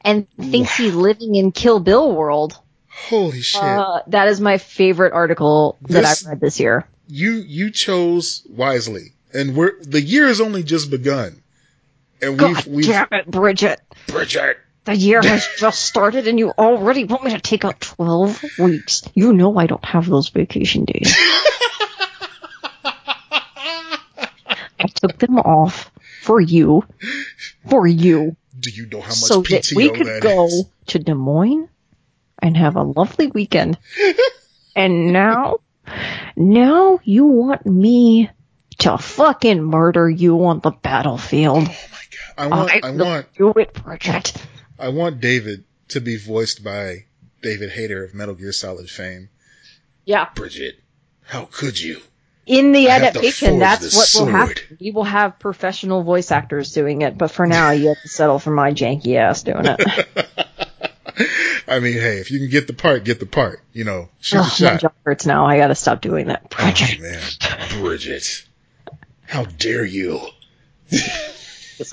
and thinks he's living in Kill Bill world. Holy shit. Uh, that is my favorite article that I've read this year. you, you chose wisely. And we're, the year has only just begun. And God we've, we've, damn it, Bridget. Bridget. The year has just started and you already want me to take out 12 weeks. You know I don't have those vacation days. I took them off for you. For you. Do you know how much so that we could that go is? to Des Moines and have a lovely weekend. and now, now you want me to fucking murder you on the battlefield. Oh my god. I want, I, will want, do it, Bridget. I want David to be voiced by David Hayter of Metal Gear Solid fame. Yeah. Bridget, how could you? In the I adaptation, that's what will happen. We will have professional voice actors doing it, but for now, you have to settle for my janky ass doing it. I mean, hey, if you can get the part, get the part. You know, shoot Ugh, the my shot. jaw hurts now. I gotta stop doing that. Oh Bridget, man, Bridget, how dare you?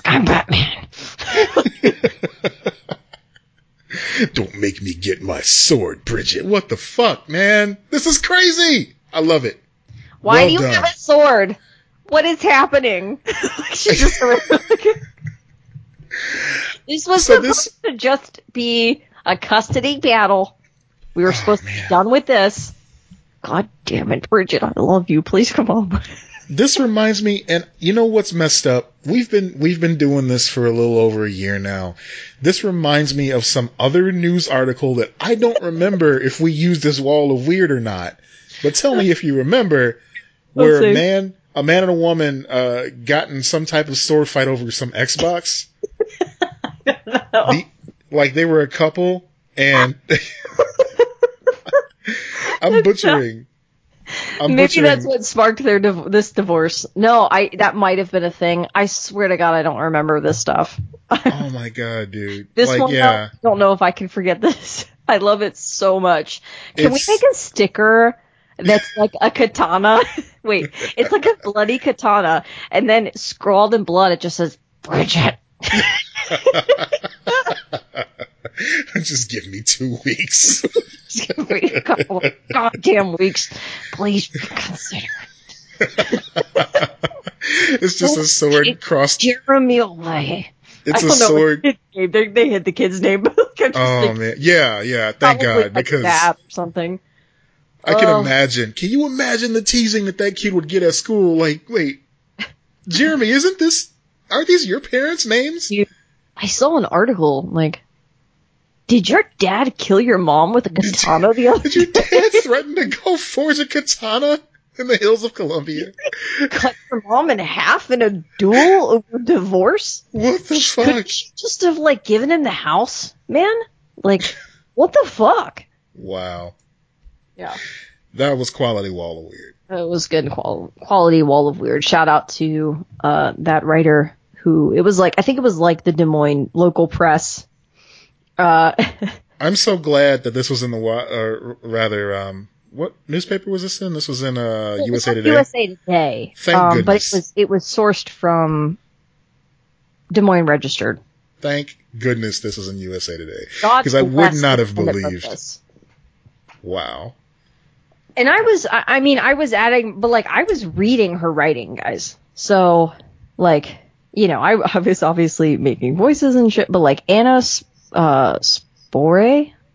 I'm Batman. Don't make me get my sword, Bridget. What the fuck, man? This is crazy. I love it. Why Well do you done. have a sword? What is happening? just this was So supposed this- to just be a custody battle. We were Oh, supposed to be done with this. God damn it, Bridget! I love you. Please come home. This reminds me, and you know what's messed up? We've been we've been doing this for a little over a year now. This reminds me of some other news article that I don't remember if we used this wall of weird or not. But tell me if you remember, where a man a man and a woman uh, got in some type of sword fight over some Xbox. The- like they were a couple, and I'm butchering. I'm Maybe butchering. that's what sparked their div- this divorce. No, I that might have been a thing. I swear to God, I don't remember this stuff. oh my god, dude! This like, one, yeah. I don't know if I can forget this. I love it so much. Can It's- we make a sticker that's like a katana? Wait, it's like a bloody katana, and then scrawled in blood, it just says Bridget. Just give me two weeks. Just give me a couple of goddamn weeks, please consider. it's just a sword crossed. Jeremy away. It's a sword. They, they hid the kid's name. but I'm just Oh man, yeah, yeah. Thank God, like because or something. I can Oh. imagine. Can you imagine the teasing that that kid would get at school? Like, wait, Jeremy, isn't this? Aren't these your parents' names? I saw an article like, did your dad kill your mom with a katana the other Did your dad threaten to go forge a katana in the hills of Columbia? Cut your mom in half in a duel over divorce? What the fuck? Couldn't she just have like given him the house, man? Like, what the fuck? Wow, Yeah. that was quality wall of weird. It was good qual- quality wall of weird. Shout out to uh, that writer who it was like I think it was like the Des Moines local press. Uh, I'm so glad that this was in the wa- or rather, um, what newspaper was this in? This was in uh, it USA Today. USA Today. Thank um, goodness. But it was it was sourced from Des Moines Registered. Thank goodness this was in USA Today. Because I would not have believed. Wow. And I was, I, I mean, I was adding, but like, I was reading her writing, guys. So, like, you know, I, I was obviously making voices and shit, but like Anna uh, Spore,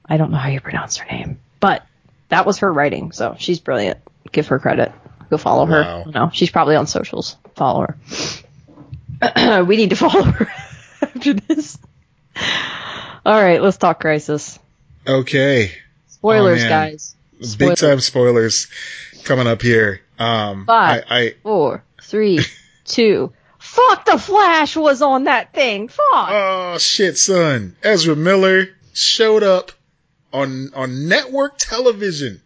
I don't know how you pronounce her name, but that was her writing, so she's brilliant. Give her credit. Go follow her. No, she's probably on socials. Follow her. we need to follow her after this. All right, let's talk Crisis. Okay. Spoilers, Oh, man. Guys. big time spoilers coming up here. Um, Five. I, I, Four, three, two. Fuck, the Flash was on that thing. Fuck. oh shit, son. Ezra Miller showed up on, on network television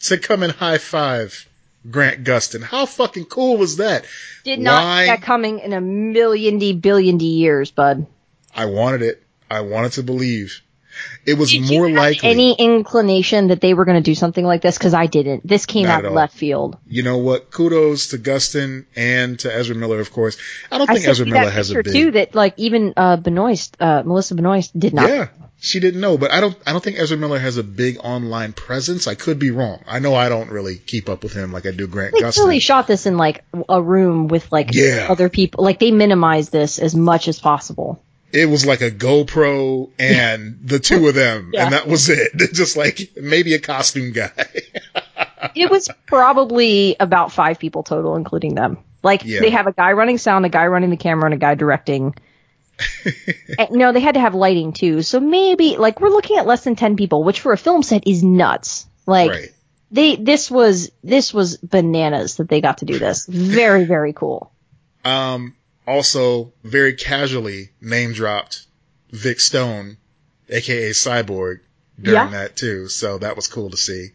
to come and high five Grant Gustin. How fucking cool was that? Did not Why? see that coming in a million d billion d years, bud. I wanted it. I wanted to believe. It was Did more you have likely. any inclination that they were going to do something like this? Because I didn't. This came Not out of left field. you know what? Kudos to Gustin and to Ezra Miller, of course. I don't I think Ezra Miller has a big. too. That like even uh, Benoist, uh, Melissa Benoist did not. Yeah, she didn't know, but I don't. I don't think Ezra Miller has a big online presence. I could be wrong. I know I don't really keep up with him like I do Grant They Gustin. shot this in like a room with like Yeah. other people. Like they minimized this as much as possible. It was like a GoPro and the two of them, Yeah. and that was it. Just like maybe a costume guy. It was probably about five people total, including them. Like Yeah. they have a guy running sound, a guy running the camera, and a guy directing. and, no, they had to have lighting too. So maybe like we're looking at less than ten people, which for a film set is nuts. Like right. they this was this was bananas that they got to do this. Very very cool. Um, also, very casually name dropped Vic Stone, aka Cyborg, during Yeah. that too. So that was cool to see.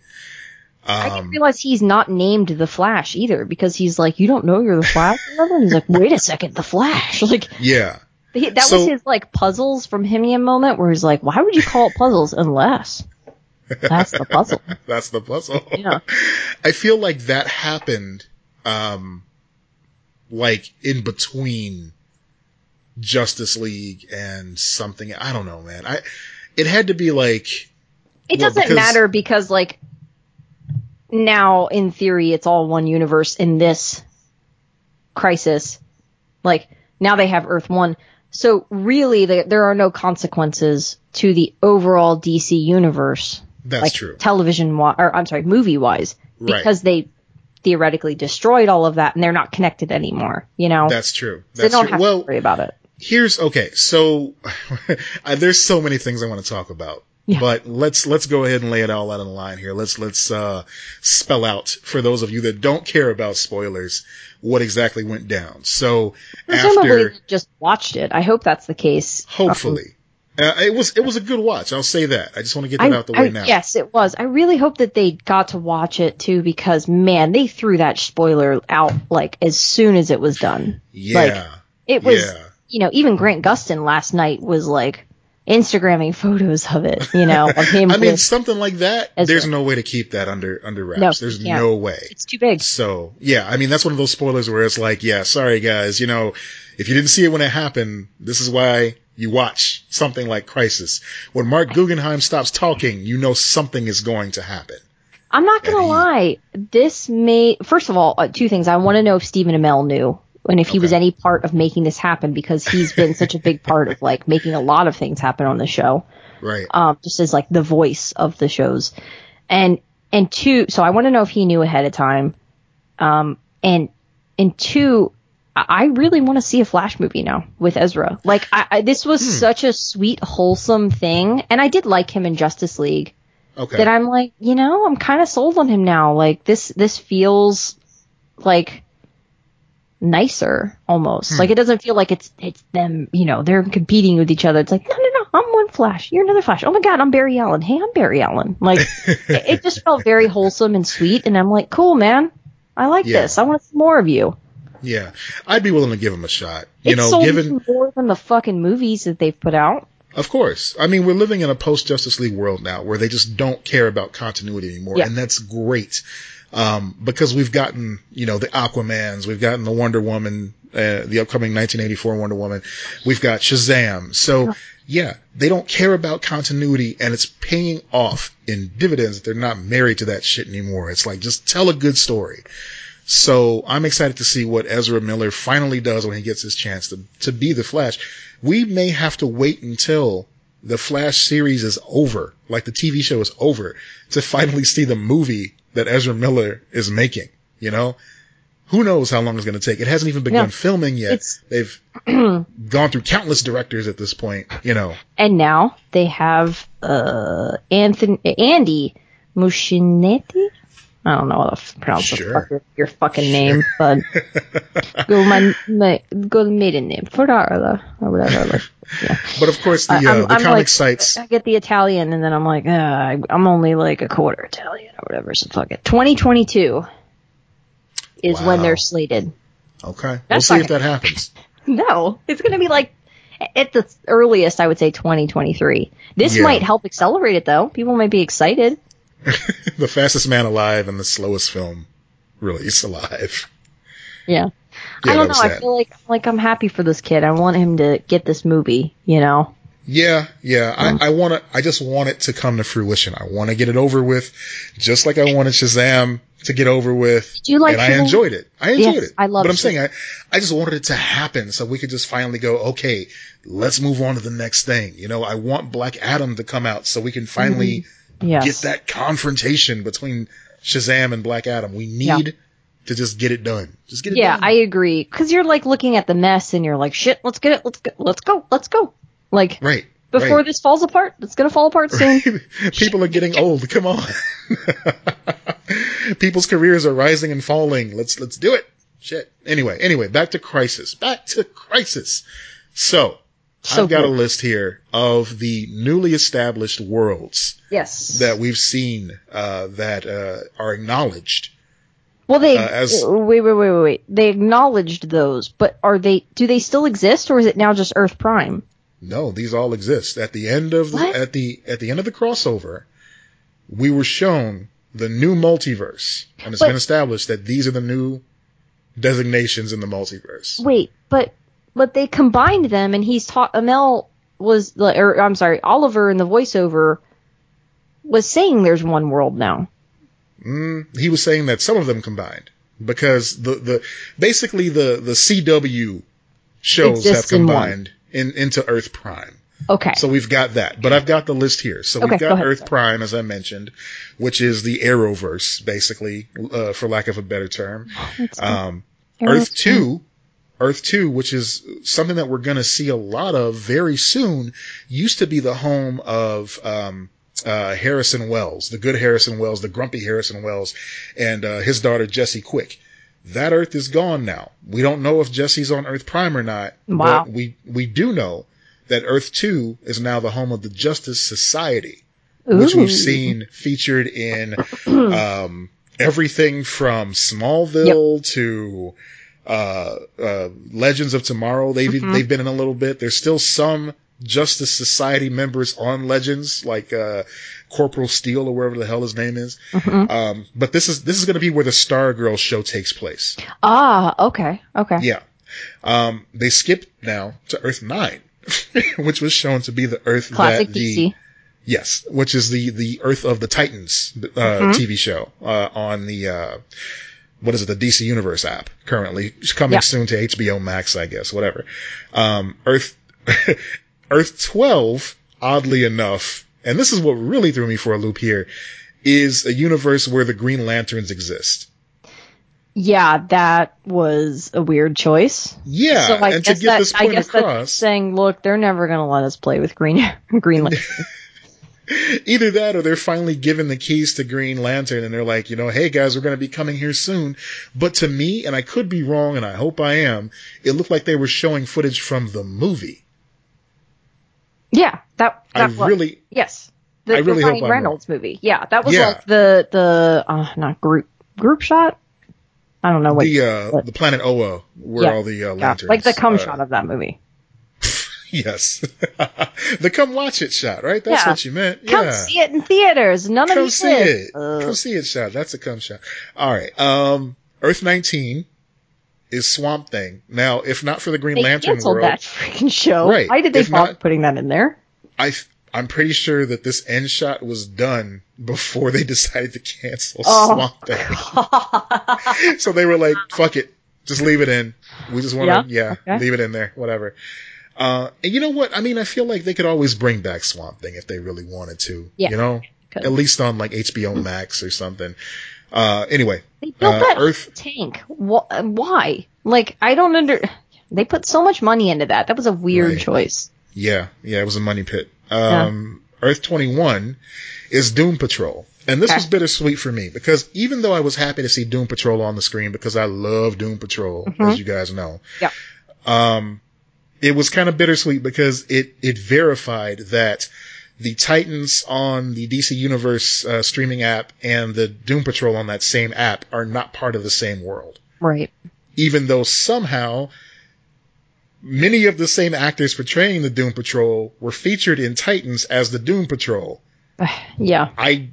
I didn't Um, realize he's not named the Flash either because he's like, you don't know you're the Flash. And he's like, wait a second, the Flash. Like yeah. he, that So- was his like puzzles from HIMYM moment where he's like, why would you call it puzzles unless that's the puzzle? That's the puzzle. Yeah. I feel like that happened, um, like in between Justice League and something. I don't know, man. I, it had to be like, It Well, doesn't because- matter because like now in theory it's all one universe in this crisis. Like now they have Earth One. So really there, there are no consequences to the overall DC universe. that's like true. television or I'm sorry, movie wise, Right. because they theoretically destroyed all of that and they're not connected anymore. You know, That's true. so they That's don't true. have Well, to worry about it. here's okay. So there's so many things I want to talk about, Yeah. but let's let's go ahead and lay it all out on the line here. Let's let's uh, spell out for those of you that don't care about spoilers what exactly went down. So Presumably after just watched it. I hope that's the case. hopefully. Uh, it was it was a good watch. I'll say that. I just want to get that I, out the way I- now. Yes, it was. I really hope that they got to watch it too because man, they threw that spoiler out like as soon as it was done. Yeah. It was, Yeah. you know, even Grant Gustin last night was like Instagramming photos of it, you know, of him. I mean, something like that. Ezra. There's no way to keep that under under wraps. No, there's no way. it's too big. So yeah, I mean that's one of those spoilers where it's like, yeah, sorry guys, you know, if you didn't see it when it happened, this is why you watch something like Crisis. When Marc Guggenheim stops talking, you know something is going to happen. I'm not gonna he- lie. This may first of all uh, two things. I want to know if Stephen Amell knew and if he was any part of making this happen because he's been such a big part of like making a lot of things happen on the show. Right. Um, just as like the voice of the shows, and and two. So I want to know if he knew ahead of time. Um, and and two, I really want to see a Flash movie now with Ezra. Like I, I this was hmm. such a sweet, wholesome thing, and I did like him in Justice League Okay. that I'm like, you know, I'm kind of sold on him now. Like this, this feels like nicer almost. Hmm. Like it doesn't feel like it's it's them. You know, they're competing with each other. It's like, no, no, no, I'm one Flash. You're another Flash. Oh my God, I'm Barry Allen. Hey, I'm Barry Allen. Like it, it just felt very wholesome and sweet. And I'm like, cool, man. I like Yeah. this. I want to see more of you. Yeah. I'd be willing to give him a shot. You know, sold given more than the fucking movies that they've put out. Of course. I mean, we're living in a post Justice League world now where they just don't care about continuity anymore. Yeah. And that's great. Um, because we've gotten, you know, the Aquamans, we've gotten the Wonder Woman, uh, the upcoming 1984 Wonder Woman. We've got Shazam. So yeah, they don't care about continuity and it's paying off in dividends that they're not married to that shit anymore. It's like, just tell a good story. So I'm excited to see what Ezra Miller finally does when he gets his chance to, to be the Flash. We may have to wait until the Flash series is over, like the TV show is over, to finally see the movie that Ezra Miller is making, you know? Who knows how long it's going to take? It hasn't even begun Yeah. filming yet. They've gone through countless directors at this point, you know. And now they have uh Anthony Andy Muschietti. I don't know how to pronounce Sure. the fuck your, your fucking name, but go my, my go maiden name Ferrara or whatever. Like, yeah. But of course, the, uh, I'm- the comic like- sites. I get the Italian, and then I'm like, uh, I'm only like a quarter Italian or whatever. So fuck it. 2022 is when they're slated. Okay. we'll see if that happens. No, it's going to be like at the earliest, I would say 2023. This Yeah. might help accelerate it though. People might be excited. the fastest man alive and the slowest film release alive. Yeah. Yeah, I don't know. I feel like like I'm happy for this kid. I want him to get this movie. You know. Yeah, yeah. I, I want to. I just want it to come to fruition. I want to get it over with, just like I wanted Shazam to get over with. Do you like and I enjoyed it. I enjoyed Yes, it. I love it. But I'm Shazam. saying I, I just wanted it to happen so we could just finally go. Okay, let's move on to the next thing. You know, I want Black Adam to come out so we can finally mm-hmm. Yes. get that confrontation between Shazam and Black Adam. We need Yeah. to just get it done. Just get it Yeah, done. I agree. Because you're like looking at the mess and you're like, shit, let's get it. Let's go. Let's go. Let's go. Like right. before right. this falls apart, it's gonna fall apart soon. People are getting old. Come on. People's careers are rising and falling. Let's let's do it. Shit. Anyway, anyway, back to Crisis. Back to Crisis. So, So I've got a list here of the newly established worlds yes. that we've seen uh, that uh, are acknowledged. Well, they uh, as- wait, wait, wait, wait, wait. They acknowledged those, but are they? Do they still exist, or is it now just Earth Prime? No, these all exist. At the end of the, at the at the end of the crossover, we were shown the new multiverse, and it's But- been established that these are the new designations in the multiverse. Wait, but but they combined them, and he's taught Amell was, or I'm sorry, Oliver in the voiceover was saying there's one world now. Mm, he was saying that some of them combined because the the basically the the CW shows have Exists in one. combined in, into Earth Prime. Okay. So we've got that, but I've got the list here. So Okay, we've go got ahead. Earth Prime, as I mentioned, which is the Arrowverse, basically, uh, for lack of a better term. Um, Earth 2, Earth 2, which is something that we're going to see a lot of very soon, used to be the home of, um, uh, Harrison Wells, the good Harrison Wells, the grumpy Harrison Wells, and, uh, his daughter Jesse Quick. That Earth is gone now. We don't know if Jesse's on Earth Prime or not, Wow. but we, we do know that Earth 2 is now the home of the Justice Society which we've seen featured in um, everything from Smallville to uh, uh, Legends of Tomorrow. They've Mhm. they've been in a little bit. There's still some Justice Society members on Legends, like uh, Corporal Steel or wherever the hell his name is. Mhm. Um, but this is this is going to be where the Stargirl show takes place. Ah, okay, okay. Yeah. Um, they skipped now to Earth Nine, which was shown to be the Earth Classic that the DC. Yes, which is the the Earth of the Titans uh, Mhm. TV show uh, on the uh, what is it the DC Universe app currently It's coming Yeah. soon to HBO Max I guess whatever. Um, Earth Earth twelve oddly enough, and this is what really threw me for a loop here, is a universe where the Green Lanterns exist. Yeah, that was a weird choice. Yeah, so I and to guess get that this I point guess that's across, saying, look, they're never gonna let us play with Green Green Lantern. Either that or they're finally given the keys to Green Lantern and they're like, you know, hey guys, we're going to be coming here soon. But to me, and I could be wrong and I hope I am, it looked like they were showing footage from the movie. yeah, that, I was- really, yes, the, I really the hope Ryan I'm Reynolds movie. Yeah, that was Yeah. like the the uh, not group group shot. I don't know what. the, uh, what- the planet Oa where Yeah. all the uh, yeah, lanterns. like the cum uh, shot of that movie. Yes. the come watch it shot, right? That's Yeah. what you meant. Come yeah. see it in theaters. None of Come you see did. it. Uh, Come see it shot. That's a come shot. All right. Um, Earth 19 is Swamp Thing. Now, if not for the Green They Lantern canceled world, that freaking show. Right. Why did they bother putting that in there? I I'm pretty sure that this end shot was done before they decided to cancel Oh. Swamp Thing. so they were like, "Fuck it, just leave it in. We just want to, yeah, Okay. leave it in there, whatever." Uh, and you know what? I mean, I feel like they could always bring back Swamp Thing if they really wanted to. Yeah. You know, Could. at least on like HBO Max or something. Uh, anyway, They built Uh, that Earth- tank. Wh- Why? Like, I don't under. They put so much money into that. That was a weird Right. choice. Yeah, yeah, it was a money pit. Um, Earth 21 is Doom Patrol. And this Okay. was bittersweet for me because even though I was happy to see Doom Patrol on the screen because I love Doom Patrol, as you guys know. Yeah. Um, it was kind of bittersweet because it, it verified that the Titans on the DC Universe uh, streaming app and the Doom Patrol on that same app are not part of the same world Right. even though somehow many of the same actors portraying the Doom Patrol were featured in Titans as the Doom Patrol. Yeah. I,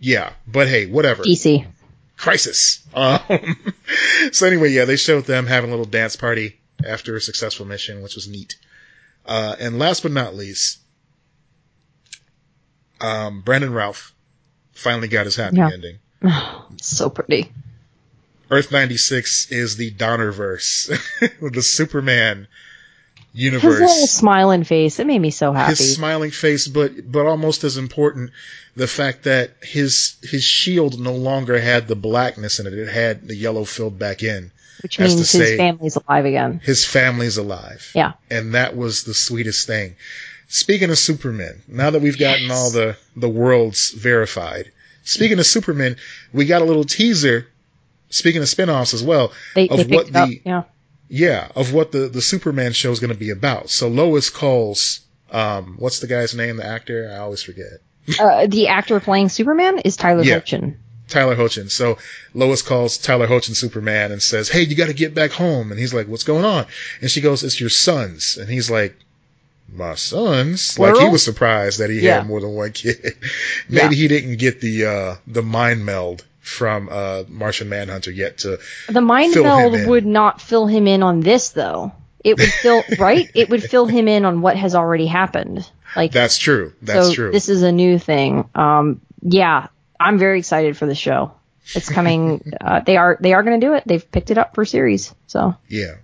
yeah, but hey, whatever. DC. Crisis. Um, so anyway, yeah, they showed them having a little dance party after a successful mission, which was neat. Uh, and last but not least, um, Brandon Routh finally got his happy Yeah. ending. so pretty. Earth 96 is the Donnerverse with the Superman universe. His little smiling face. It made me so happy. His smiling face, but but almost as important, the fact that his his shield no longer had the blackness in it; it had the yellow filled back in. Which means say- his family's alive again. His family's alive, Yeah. and that was the sweetest thing. Speaking of Superman, now that we've gotten Yes. all the the worlds verified, speaking of Superman, we got a little teaser. Speaking of spin-offs as well, They, of they what it up. the Yeah. Yeah, of what the, the Superman show is going to be about. So Lois calls, um, what's the guy's name, the actor? I always forget. Uh, the actor playing Superman is Tyler Yeah. Tyler Hoechlin. So Lois calls Tyler Hoechlin Superman and says, "Hey, you got to get back home." And he's like, "What's going on?" And she goes, "It's your sons." And he's like, "My sons?" Like he was surprised that he Yeah. had more than one kid. Maybe Yeah. he didn't get the uh, the mind meld from uh, Martian Manhunter yet to The mind meld would not fill him in on this though. It would fill right. It would fill him in on what has already happened. Like That's true. That's so true. this is a new thing. Um, yeah, I'm very excited for the show. It's coming. uh, they are they are going to do it. They've picked it up for series. So Yeah.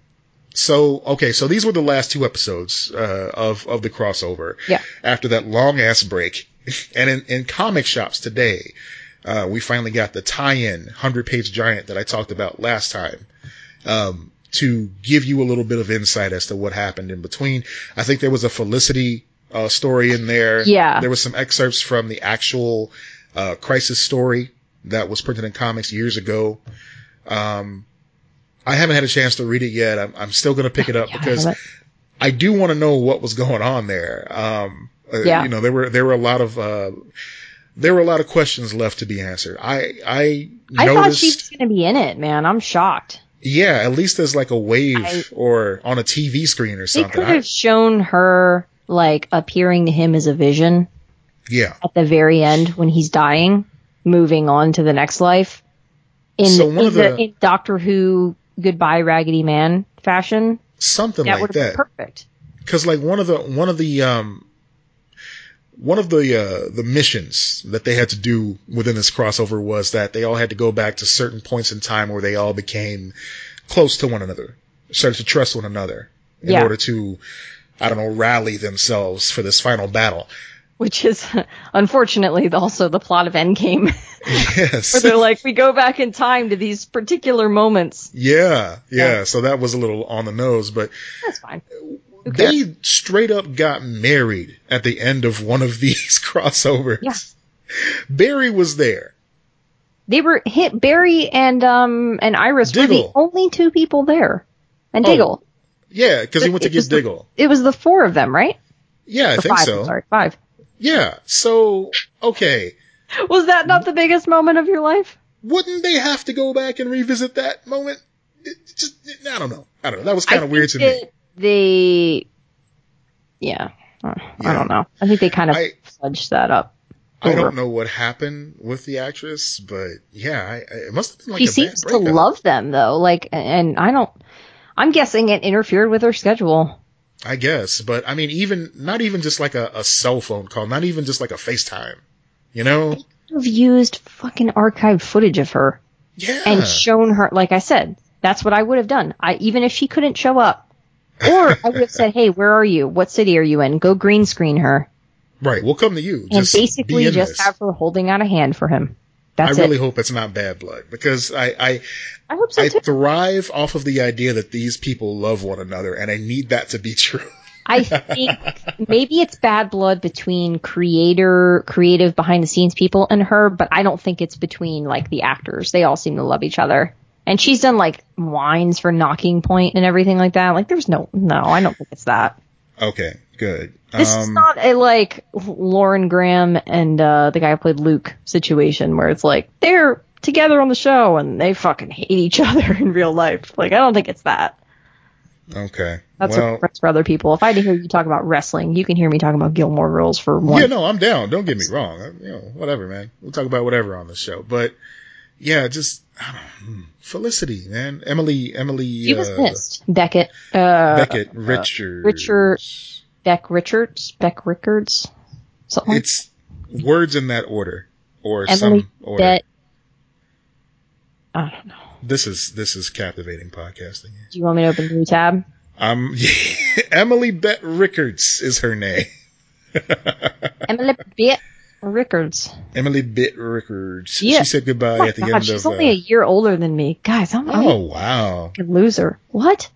So okay, so these were the last two episodes uh, of of the crossover. Yeah. After that long ass break, and in, in comic shops today, uh, we finally got the tie-in hundred page giant that I talked about last time. Um, to give you a little bit of insight as to what happened in between. I think there was a Felicity uh, story in there. Yeah. There was some excerpts from the actual uh, Crisis story that was printed in comics years ago. Um, I haven't had a chance to read it yet. I'm, I'm still going to pick it up Yeah, because haven't. I do want to know what was going on there. Um, uh, Yeah. you know, there were there were a lot of uh, there were a lot of questions left to be answered. I I I noticed, thought she was going to be in it. Man, I'm shocked. yeah, at least as like a wave I- or on a TV screen or something. They could I- have shown her like appearing to him as a vision yeah, at the very end when he's dying, moving on to the next life. In, So one in, the, the- in Doctor Who Goodbye Raggedy Man fashion, something that like that. perfect. because like one of the one of the um one of the uh the missions that they had to do within this crossover was that they all had to go back to certain points in time where they all became close to one another started to trust one another in Yeah. order to i don't know rally themselves for this final battle Which is unfortunately also the plot of Endgame, yes. where they're like, we go back in time to these particular moments. yeah, yeah Yeah. so that was a little on the nose but That's fine. They straight up got married at the end of one of these crossovers Yeah. barry was there They were hit Barry and um and Iris were the only two people there, and Oh, Diggle. Yeah, because he went to get was the- Diggle. It was the four of them, right? Yeah, I think five, so. I'm sorry, five. Yeah. So, okay. Was that not the biggest moment of your life? Wouldn't they have to go back and revisit that moment? It just, I don't know. I don't know. That was kind of weird to think me. They, yeah, uh, Yeah. I don't know. I think they kind of I- fudged that up. I don't know what happened with the actress, but yeah, I, it must have been like she seems to love them though, like, and I don't. I'm guessing it interfered with her schedule. I guess, but I mean, even not even just like a, a cell phone call, not even just like a FaceTime. You know, Have used fucking archived footage of her yeah, and shown her. Like I said, that's what I would have done. I even if she couldn't show up, or I would have said, "Hey, where are you? What city are you in? Go green screen her." right. We'll come to you. and Just basically just this. have her holding out a hand for him. That's I really it. hope it's not bad blood because I I, I hope so I too. thrive off of the idea that these people love one another, and I need that to be true. I think maybe it's bad blood between creator, creative behind the scenes people and her, but I don't think it's between like the actors. They all seem to love each other. And she's done like wines for Knocking Point and everything like that. Like there's no, no, I don't think it's that. Okay, good. This is Um, not a like Lauren Graham and uh, the guy who played Luke situation where it's like they're together on the show and they fucking hate each other in real life. Like I don't think it's that. okay. That's well, for other people. If I had to hear you talk about wrestling, you can hear me talking about Gilmore Girls for one. Yeah, no, I'm down. Don't get me wrong. I- You know, whatever, man. We'll talk about whatever on the show. But yeah, just I don't know, Felicity, man. Emily, Emily. She was uh, missed. Beckett. Uh, Beckett, Richard. Richard- Beck Richards. Beck Rickards. Something like It's words in that order or Emily some order. Bet. I don't know. This is this is captivating podcasting. Do you want me to open a new tab? Um, Emily Bett Rickards is her name. Emily Bett Rickards. Emily Bett Rickards. Yeah. She said goodbye Oh at the God, end she's of. She's only a uh, year older than me. Guys, I'm, oh wow! a loser. What?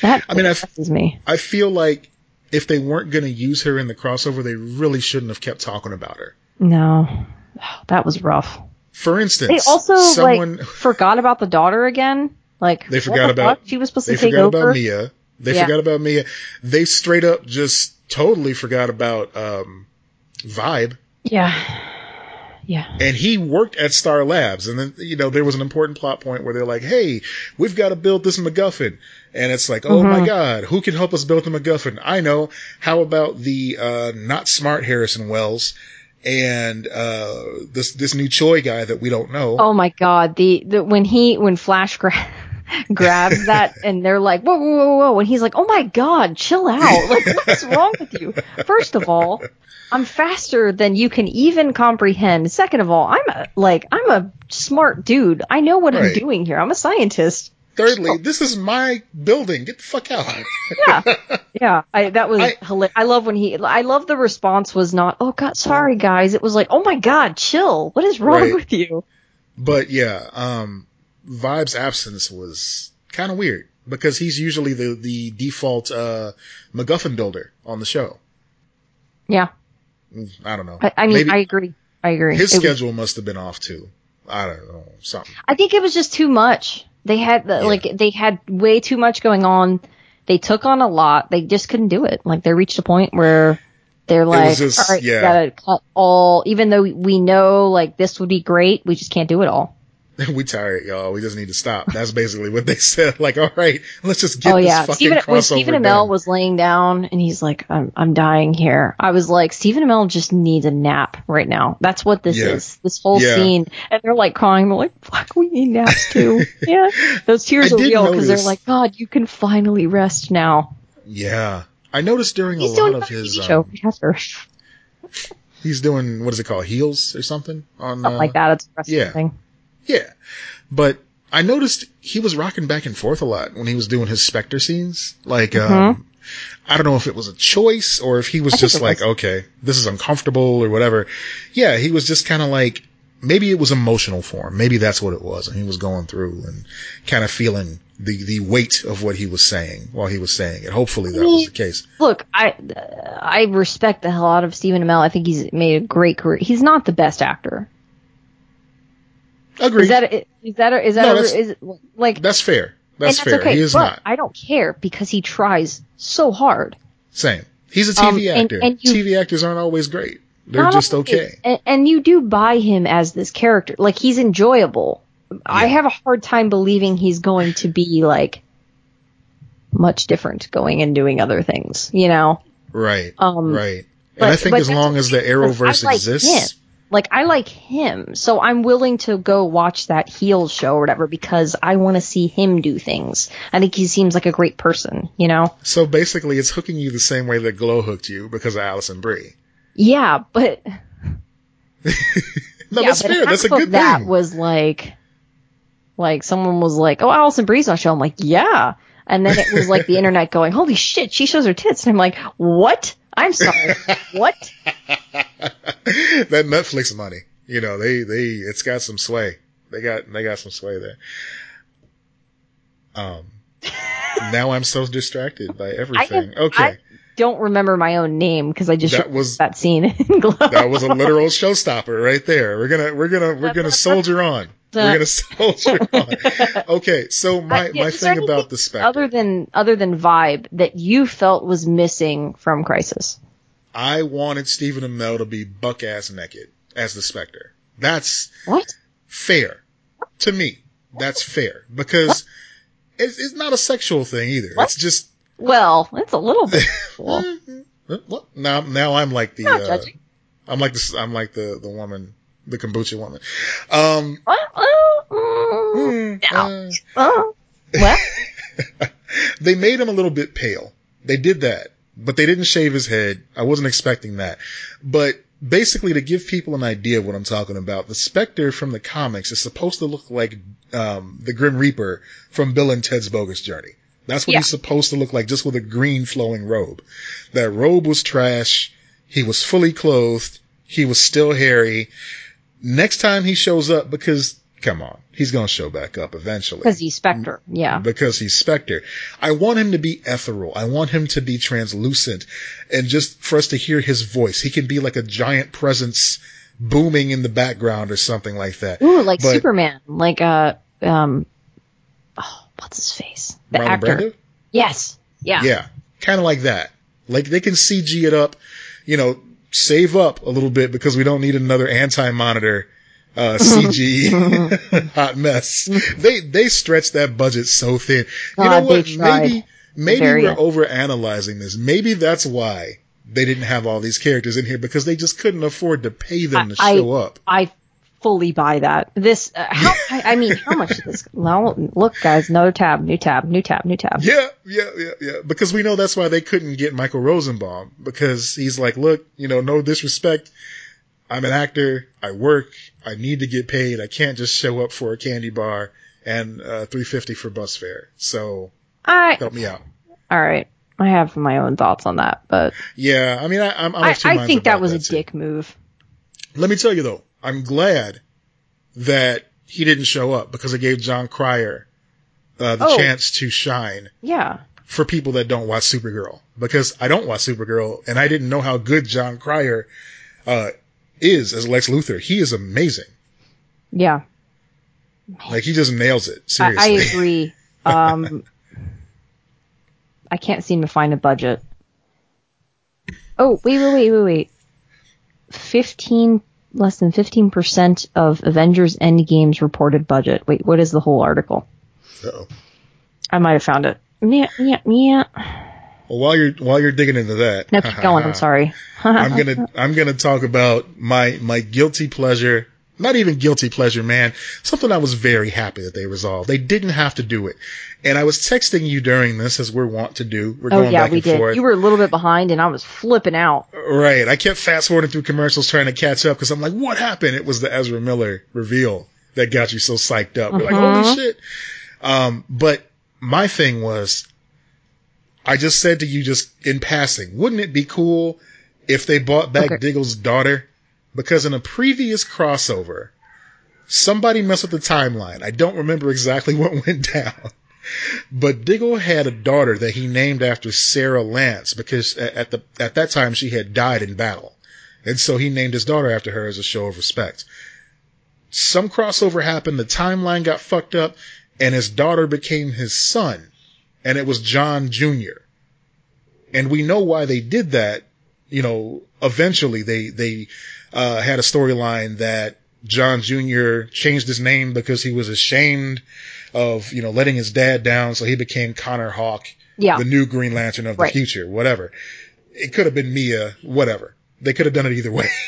That I mean, I've- me. I feel like if they weren't going to use her in the crossover, they really shouldn't have kept talking about her. No. That was rough. For instance, They also someone like forgot about the daughter again. Like They what forgot the about- fuck? she was supposed to take forgot over. about Mia. They Yeah. forgot about Mia. They straight up just totally forgot about um, Vibe. Yeah, yeah. And he worked at Star Labs, and then you know there was an important plot point where they're like, "Hey, we've got to build this MacGuffin," and it's like, "Oh Mm-hmm. my God, who can help us build the MacGuffin?" I know. How about the uh, not smart Harrison Wells and uh, this this new Choi guy that we don't know? Oh my god, the, the when he when Flash gra- grabs that and they're like whoa whoa whoa whoa and he's like oh my god chill out like what's wrong with you? First of all, I'm faster than you can even comprehend. Second of all, I'm a like I'm a smart dude. I know what I'm doing here. I'm a scientist. Thirdly, this is my building. Get the fuck out. Yeah, yeah. I that was I- hilarious. I love when he. I love the response was not oh god sorry guys. It was like oh my god chill. What is wrong Right. with you? But yeah, um, Vibe's absence was kind of weird because he's usually the the default uh, MacGuffin builder on the show. Yeah, I don't know. I, I mean Maybe I agree. I agree. his It was- schedule must have been off too. I don't know something. I think it was just too much. They had the, Yeah. like they had way too much going on. They took on a lot. They just couldn't do it. Like they reached a point where they're like, just- all right, yeah. gotta cut all. Even though we know like this would be great, we just can't do it all. we tired, y'all. We just need to stop. That's basically what they said. Like, all right, let's just get oh this yeah, fucking Stephen crossover when Stephen Amell was laying down and he's like, I'm I'm dying here. I was like, Stephen Amell just needs a nap right now. That's what this Yeah. is. This whole Yeah. scene, and they're like crying. They're like, fuck, we need naps too. yeah, those tears I are real because they're like, God, you can finally rest now. yeah, I noticed during He's a lot of his. TV show. Um, he's doing what is it called, heels or something on something uh, like that. It's a yeah. thing. Yeah, but I noticed he was rocking back and forth a lot when he was doing his Spectre scenes. Like, um, I don't know if it was a choice or if he was Mm-hmm. I just like, was. okay, this is uncomfortable or whatever. Yeah, he was just kind of like, maybe it was emotional for him. Maybe that's what it was, and he was going through and kind of feeling the the weight of what he was saying while he was saying it. Hopefully that was the case. Look, I I respect the hell out of Stephen Amell. I think he's made a great career. He's not the best actor. Agreed. Is that a, is that a, is that No, a, that's- is like that's fair. That's, and fair. okay. he is but not. I don't care because he tries so hard. Same. He's a TV Um, actor. and you- TV actors aren't always great. They're just okay. And, and you do buy him as this character. Like he's enjoyable. I have a hard time believing he's going to be like much different going and doing other things, you know? Right. Um, right. but- and I think as long as the Arrowverse like exists, him. Like I like him, so I'm willing to go watch that heel show or whatever because I want to see him do things. I think he seems like a great person, you know. So basically, it's hooking you the same way that Glow hooked you because of Alison Brie. Yeah, but no, yeah, that's but fair. That's a good that thing. was like, like someone was like, "Oh, Alison Brie's on show." I'm like, "Yeah," and then it was like the internet going, "Holy shit, she shows her tits," and I'm like, "What?" I'm sorry, what? that Netflix money, you know, they they it's got some sway. They got they got some sway there. Um, now I'm so distracted by everything. okay, I don't remember my own name because I just That that was- that scene in Glow. that was a literal showstopper right there. We're gonna we're gonna we're gonna soldier on. We're gonna soldier on. Okay, so my yeah, my thing about the Spectre, other than other than vibe that you felt was missing from Crisis. I wanted Stephen Amell to be buck ass naked as the Spectre. That's What? fair to me. That's fair because it's, it's not a sexual thing either. What? It's just Well, it's a little bit. Cool. Now now I'm like the uh. I'm like the I'm like the the woman the kombucha woman. Um, What? Oh, mm, mm, No. uh, oh. Well, they made him a little bit pale. They did that, but they didn't shave his head. I wasn't expecting that. But basically, to give people an idea of what I'm talking about, the Spectre from the comics is supposed to look like um, the Grim Reaper from Bill and Ted's Bogus Journey. That's what Yeah. he's supposed to look like, just with a green flowing robe. That robe was trash. He was fully clothed. He was still hairy. Next time he shows up, because come on, he's gonna show back up eventually because he's Spectre. Yeah. because he's Spectre. I want him to be ethereal. I want him to be translucent and just for us to hear his voice. He can be like a giant presence booming in the background or something like that. Ooh, like But- Superman. Like uh um. Oh, what's his face? The Marlon actor. Brando? Yes. Yeah. Yeah. Kind of like that. Like they can CG it up, you know, save up a little bit because we don't need another anti-monitor uh, CG hot mess. They they stretch that budget so thin. You know God, they what? Maybe maybe we're end. over analyzing this. Maybe that's why they didn't have all these characters in here because they just couldn't afford to pay them to I- show up. I fully buy that. This, uh, how, I, I mean, how much is this? No, look, guys, another tab, new tab, new tab, new tab. Yeah, yeah, yeah, yeah. Because we know that's why they couldn't get Michael Rosenbaum because he's like, look, you know, no disrespect. I'm an actor. I work. I need to get paid. I can't just show up for a candy bar and uh, 350 for bus fare. So I, help me out. all right. I have my own thoughts on that, but Yeah, I mean, I, I'm, I'm I, I think that was a too. dick move. Let me tell you though, I'm glad that he didn't show up because it gave Jon Cryer uh, the Oh. chance to shine. Yeah. for people that don't watch Supergirl because I don't watch Supergirl and I didn't know how good Jon Cryer uh, is as Lex Luthor. He is amazing. Yeah. Like he just nails it. I, I agree. Um, I can't seem to find a budget. Oh, wait, wait, wait, wait, wait. 15, less than 15% of Avengers Endgame's reported budget. Wait, what is the whole article? Uh-oh. I might have found it. Yeah, yeah, yeah. Well, while you're while you're digging into that, No, keep going. I'm sorry. I'm gonna I'm gonna talk about my my guilty pleasure. Not even guilty pleasure, man. Something I was very happy that they resolved. They didn't have to do it. And I was texting you during this, as we're wont to do. We're Oh going yeah, back we and did. forth. You were a little bit behind, and I was flipping out. Right. I kept fast forwarding through commercials trying to catch up because I'm like, what happened? It was the Ezra Miller reveal that got you so psyched up. You're like, Mhm. holy shit. Um, but my thing was, I just said to you just in passing, wouldn't it be cool if they bought back Okay. Diggle's daughter? Because in a previous crossover, somebody messed with the timeline. I don't remember exactly what went down. But Diggle had a daughter that he named after Sara Lance because at the at that time she had died in battle. And so he named his daughter after her as a show of respect. Some crossover happened, the timeline got fucked up, and his daughter became his son, and it was John Jr. And we know why they did that. You know, eventually they they uh, had a storyline that John Jr. changed his name because he was ashamed of, you know, letting his dad down, so he became Connor Hawke, Yeah. the new Green Lantern of the Right. future, whatever. It could have been Mia, whatever. They could have done it either way.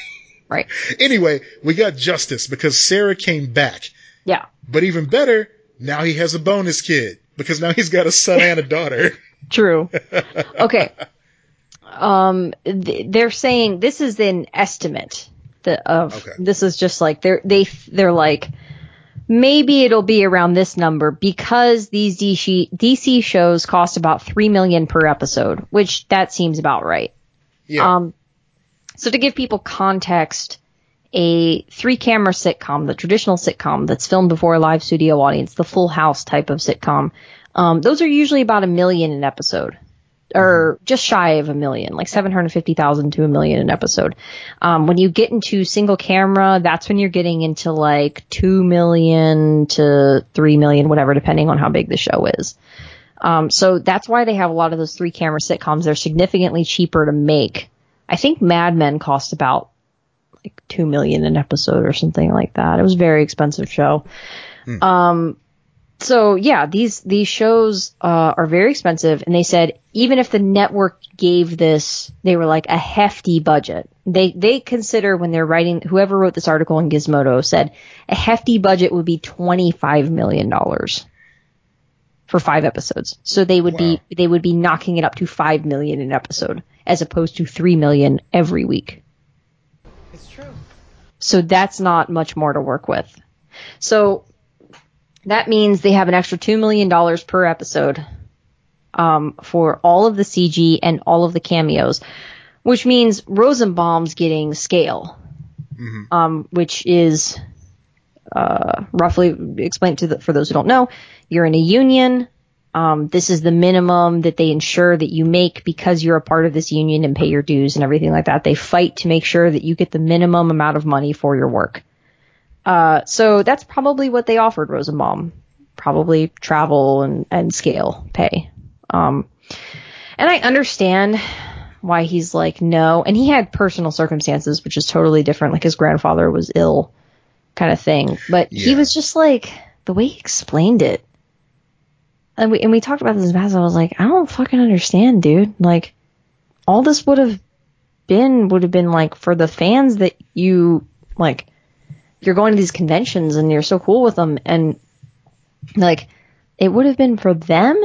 Right. Anyway, we got justice because Sara came back. Yeah. But even better, now he has a bonus kid because now he's got a son and a daughter. True. Okay. Um, th- they're saying this is an estimate the, of Okay. this is just like they're they they're like maybe it'll be around this number because these DC DC shows cost about three million per episode, which that seems about right. Yeah. Um, so to give people context, a three camera sitcom, the traditional sitcom that's filmed before a live studio audience, the full house type of sitcom, um, those are usually about a million an episode. Or just shy of a million, like 750,000 to a million an episode. Um, when you get into single camera, that's when you're getting into like 2 million to 3 million, whatever, depending on how big the show is. Um, so that's why they have a lot of those three camera sitcoms. They're significantly cheaper to make. I think Mad Men cost about like two million an episode or something like that. It was a very expensive show. Um, so yeah, these these shows uh, are very expensive, and they said even if the network gave this, they were like a hefty budget. They they consider when they're writing, whoever wrote this article in Gizmodo said a hefty budget would be twenty five million dollars for five episodes. So they would Wow. be they would be knocking it up to five million an episode as opposed to three million every week. It's true. So that's not much more to work with. So that means they have an extra $2 million per episode um, for all of the CG and all of the cameos, which means Rosenbaum's getting scale, um, which is uh, roughly explained to the, for those who don't know. You're in a union. Um, this is the minimum that they ensure that you make because you're a part of this union and pay your dues and everything like that. They fight to make sure that you get the minimum amount of money for your work. Uh, so that's probably what they offered Rosenbaum. Probably travel and, and scale pay. Um, and I understand why he's like, no. And he had personal circumstances, which is totally different. Like his grandfather was ill kind of thing. But he was just like, the way he explained it. And we, and we talked about this in the past. I was like, I don't fucking understand, dude. Like, all this would have been, would have been like for the fans that you, like, you're going to these conventions and you're so cool with them and like it would have been for them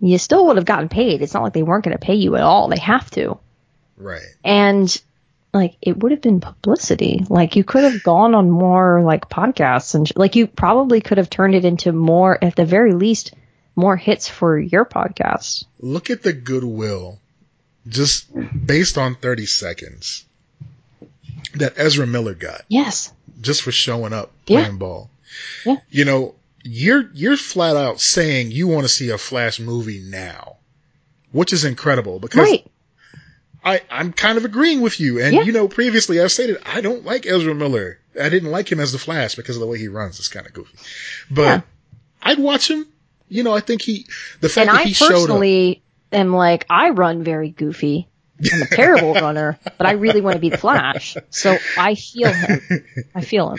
you still would have gotten paid. It's not like they weren't going to pay you at all. They have to. Right. and like it would have been publicity. Like you could have gone on more like podcasts and sh- like you probably could have turned it into more at the very least more hits for your podcast. Look at the goodwill, just based on 30 seconds, that Ezra Miller got. Yes just for showing up Yeah. playing ball. Yeah. You know, you're you're flat out saying you want to see a Flash movie now, which is incredible because right I I'm kind of agreeing with you. And Yeah. you know, previously I've stated I don't like Ezra Miller. I didn't like him as the Flash because of the way he runs. It's kind of goofy, but Yeah. I'd watch him. You know, I think he the fact and that I he showed up. personally am like, I run very goofy. I'm a terrible runner, but I really want to be the Flash. So I feel him. I feel him.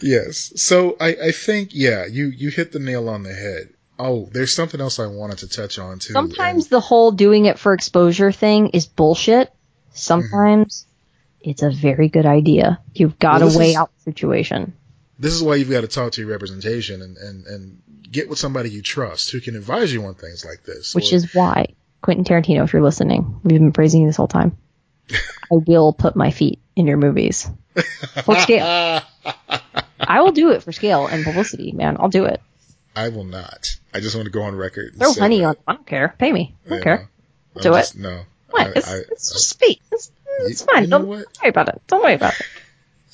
Yes. So I, I think, yeah, you, you hit the nail on the head. Oh, there's something else I wanted to touch on too. Sometimes the whole doing it for exposure thing is bullshit. Sometimes mm-hmm. it's a very good idea. You've got Well, to weigh is- out the situation. This is why you've got to talk to your representation and, and, and get with somebody you trust who can advise you on things like this. Which Or- is why, Quentin Tarantino, if you're listening, we've been praising you this whole time. I will put my feet in your movies. For scale. I will do it for scale and publicity, man. I'll do it. I will not. I just want to go on record. Throw honey that. on. I don't care. Pay me. I don't Yeah, care. Do it. No. What? I- it's, I- it's just sweet. It's, it's You- fine. you know don't what? worry about it. Don't worry about it.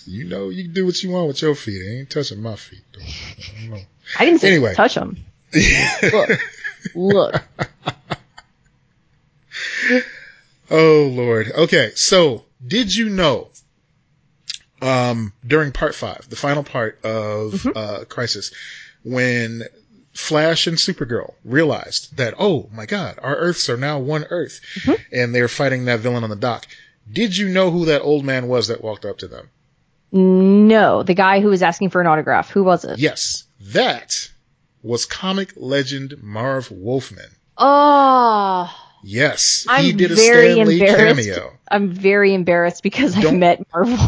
you know, you can do what you want with your feet. It ain't touching my feet. Though. I don't know. I didn't say Anyway. touch them. Look, look. Oh Lord. Okay, so did you know um during part five, the final part of Mm-hmm. uh Crisis, when Flash and Supergirl realized that, oh my god, our Earths are now one Earth, Mm-hmm. and they're fighting that villain on the dock. Did you know who that old man was that walked up to them? No, the guy who was asking for an autograph. Who was it? Yes, that was comic legend Marv Wolfman. Oh, Yes, I'm he did a very Stan Lee cameo. I'm very embarrassed because I Don't- met Marvel.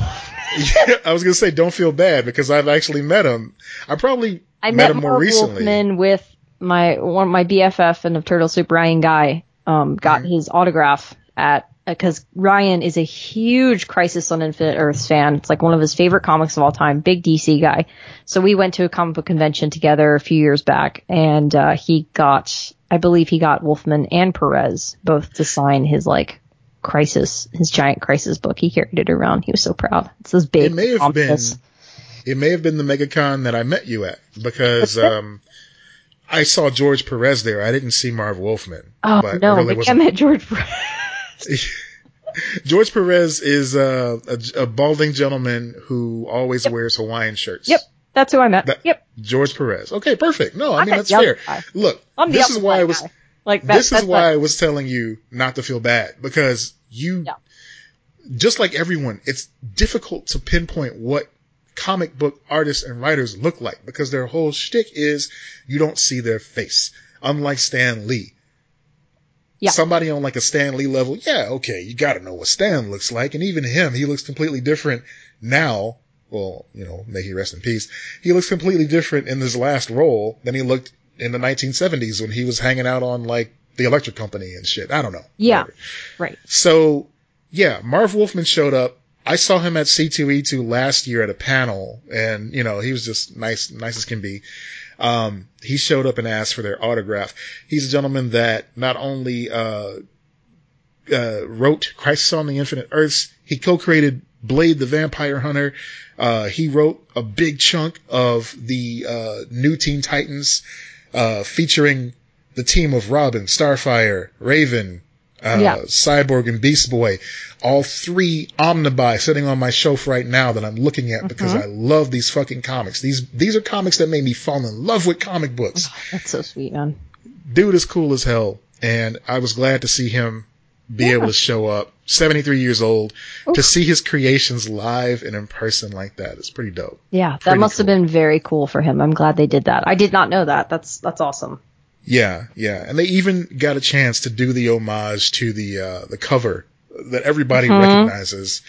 I was gonna say, don't feel bad because I've actually met him. I probably I met, met, him more recently. Wolfman with my one my BFF and of Turtle Soup Ryan Guy. Um, got Mm-hmm. his autograph at because Ryan is a huge Crisis on Infinite Earths fan. It's like one of his favorite comics of all time. Big DC guy. So we went to a comic book convention together a few years back, and uh, he got I believe he got Wolfman and Perez both to sign his like Crisis, his giant Crisis book. He carried it around. He was so proud. It's this big. It may have been. It may have been the MegaCon that I met you at because um, I saw George Perez there. I didn't see Marv Wolfman. Oh but no, I really I met George. Perez. George Perez is uh, a, a balding gentleman who always wears Hawaiian shirts. Yep, that's who I met. That- yep, George Perez. Okay, perfect. No, I I'm mean that's fair. guy. Look, I'm this is why I was. guy. like that. this is why what- I was telling you not to feel bad because you, Yeah. just like everyone, it's difficult to pinpoint what comic book artists and writers look like because their whole shtick is you don't see their face. Unlike Stan Lee. Yeah. Somebody on like a Stan Lee level, yeah, okay, you gotta know what Stan looks like. And even him, he looks completely different now. Well, you know, may he rest in peace. He looks completely different in this last role than he looked in the 1970s when he was hanging out on like the electric company and shit. I don't know. Yeah. Whatever. right. So yeah, Marv Wolfman showed up. I saw him at C2E2 last year at a panel and, you know, he was just nice, nice as can be. Um, he showed up and asked for their autograph. He's a gentleman that not only, uh, uh, wrote Crisis on the Infinite Earths, he co-created Blade the Vampire Hunter. Uh, he wrote a big chunk of the, uh, new Teen Titans, uh, featuring the team of Robin, Starfire, Raven, uh, Yeah. Cyborg and Beast Boy, all three omnibuy sitting on my shelf right now that I'm looking at because I love these fucking comics. These, these are comics that made me fall in love with comic books. That's so sweet, man. Dude is cool as hell. And I was glad to see him be able to show up. 73 years old to see his creations live and in person like that is pretty dope. Yeah, that Pretty must have been very cool for him. I'm glad they did that. I did not know that. That's that's awesome. Yeah, yeah. And they even got a chance to do the homage to the, uh, the cover that everybody recognizes,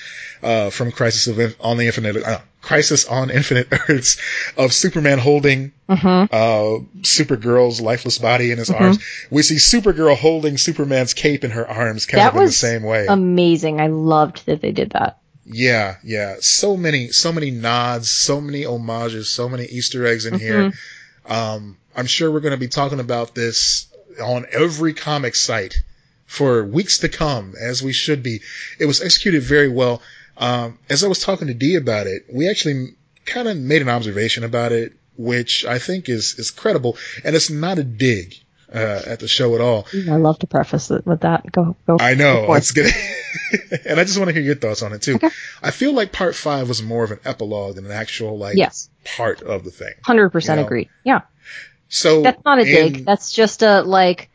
uh, from Crisis of, on the Infinite, uh, Crisis on Infinite Earths of Superman holding, uh, Supergirl's lifeless body in his arms. We see Supergirl holding Superman's cape in her arms kind That of in the same way. amazing. I loved that they did that. Yeah, yeah. So many, so many nods, so many homages, so many Easter eggs in here. Um, I'm sure we're going to be talking about this on every comic site for weeks to come, as we should be. It was executed very well. Um, as I was talking to Dee about it, we actually kind of made an observation about it, which I think is, is credible. And it's not a dig, uh, at the show at all. I love to preface it with that. Go go. I know for it. it's good, and I just want to hear your thoughts on it too. Okay. I feel like part five was more of an epilogue than an actual like Yes, part of the thing. hundred percent You know, agree. Yeah, So that's not a dig. That's just a like.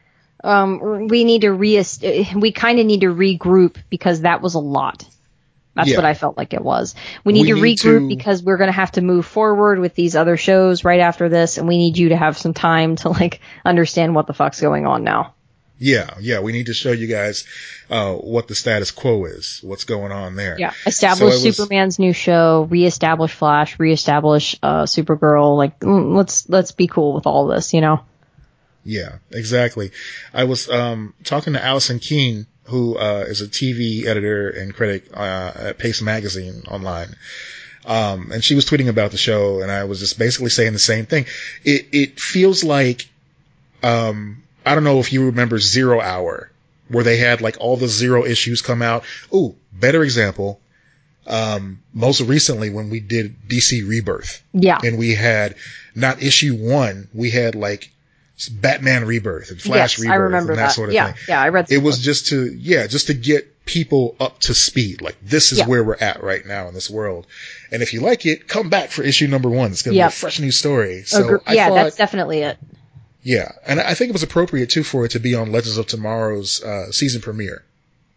Um, we need to re. We kind of need to regroup because that was a lot. That's Yeah. what I felt like it was. We need We to need regroup to- because we're going to have to move forward with these other shows right after this, and we need you to have some time to like understand what the fuck's going on now. Yeah, yeah, we need to show you guys uh, what the status quo is, what's going on there. Yeah, establish So it was- Superman's new show, reestablish Flash, reestablish uh, Supergirl. Like, mm, let's let's be cool with all this, you know. Yeah, exactly. I was um, talking to Allison Keene, who uh, is a TV editor and critic uh, at Paste Magazine online. Um, and she was tweeting about the show, and I was just basically saying the same thing. It it feels like, um, I don't know if you remember Zero Hour, where they had like all the Zero issues come out. Ooh, better example. Um, most recently when we did DC Rebirth, Yeah, and we had not issue one, we had like Batman Rebirth and Flash yes, Rebirth I remember and that, that. sort of yeah, thing. yeah, I read. It was books. just to, yeah, just to get people up to speed. Like this is Yeah. where we're at right now in this world. And if you like it, come back for issue number one. It's going to Yep. be a fresh new story. So Agre- yeah, thought, that's definitely it. Yeah, and I think it was appropriate too for it to be on Legends of Tomorrow's uh, season premiere.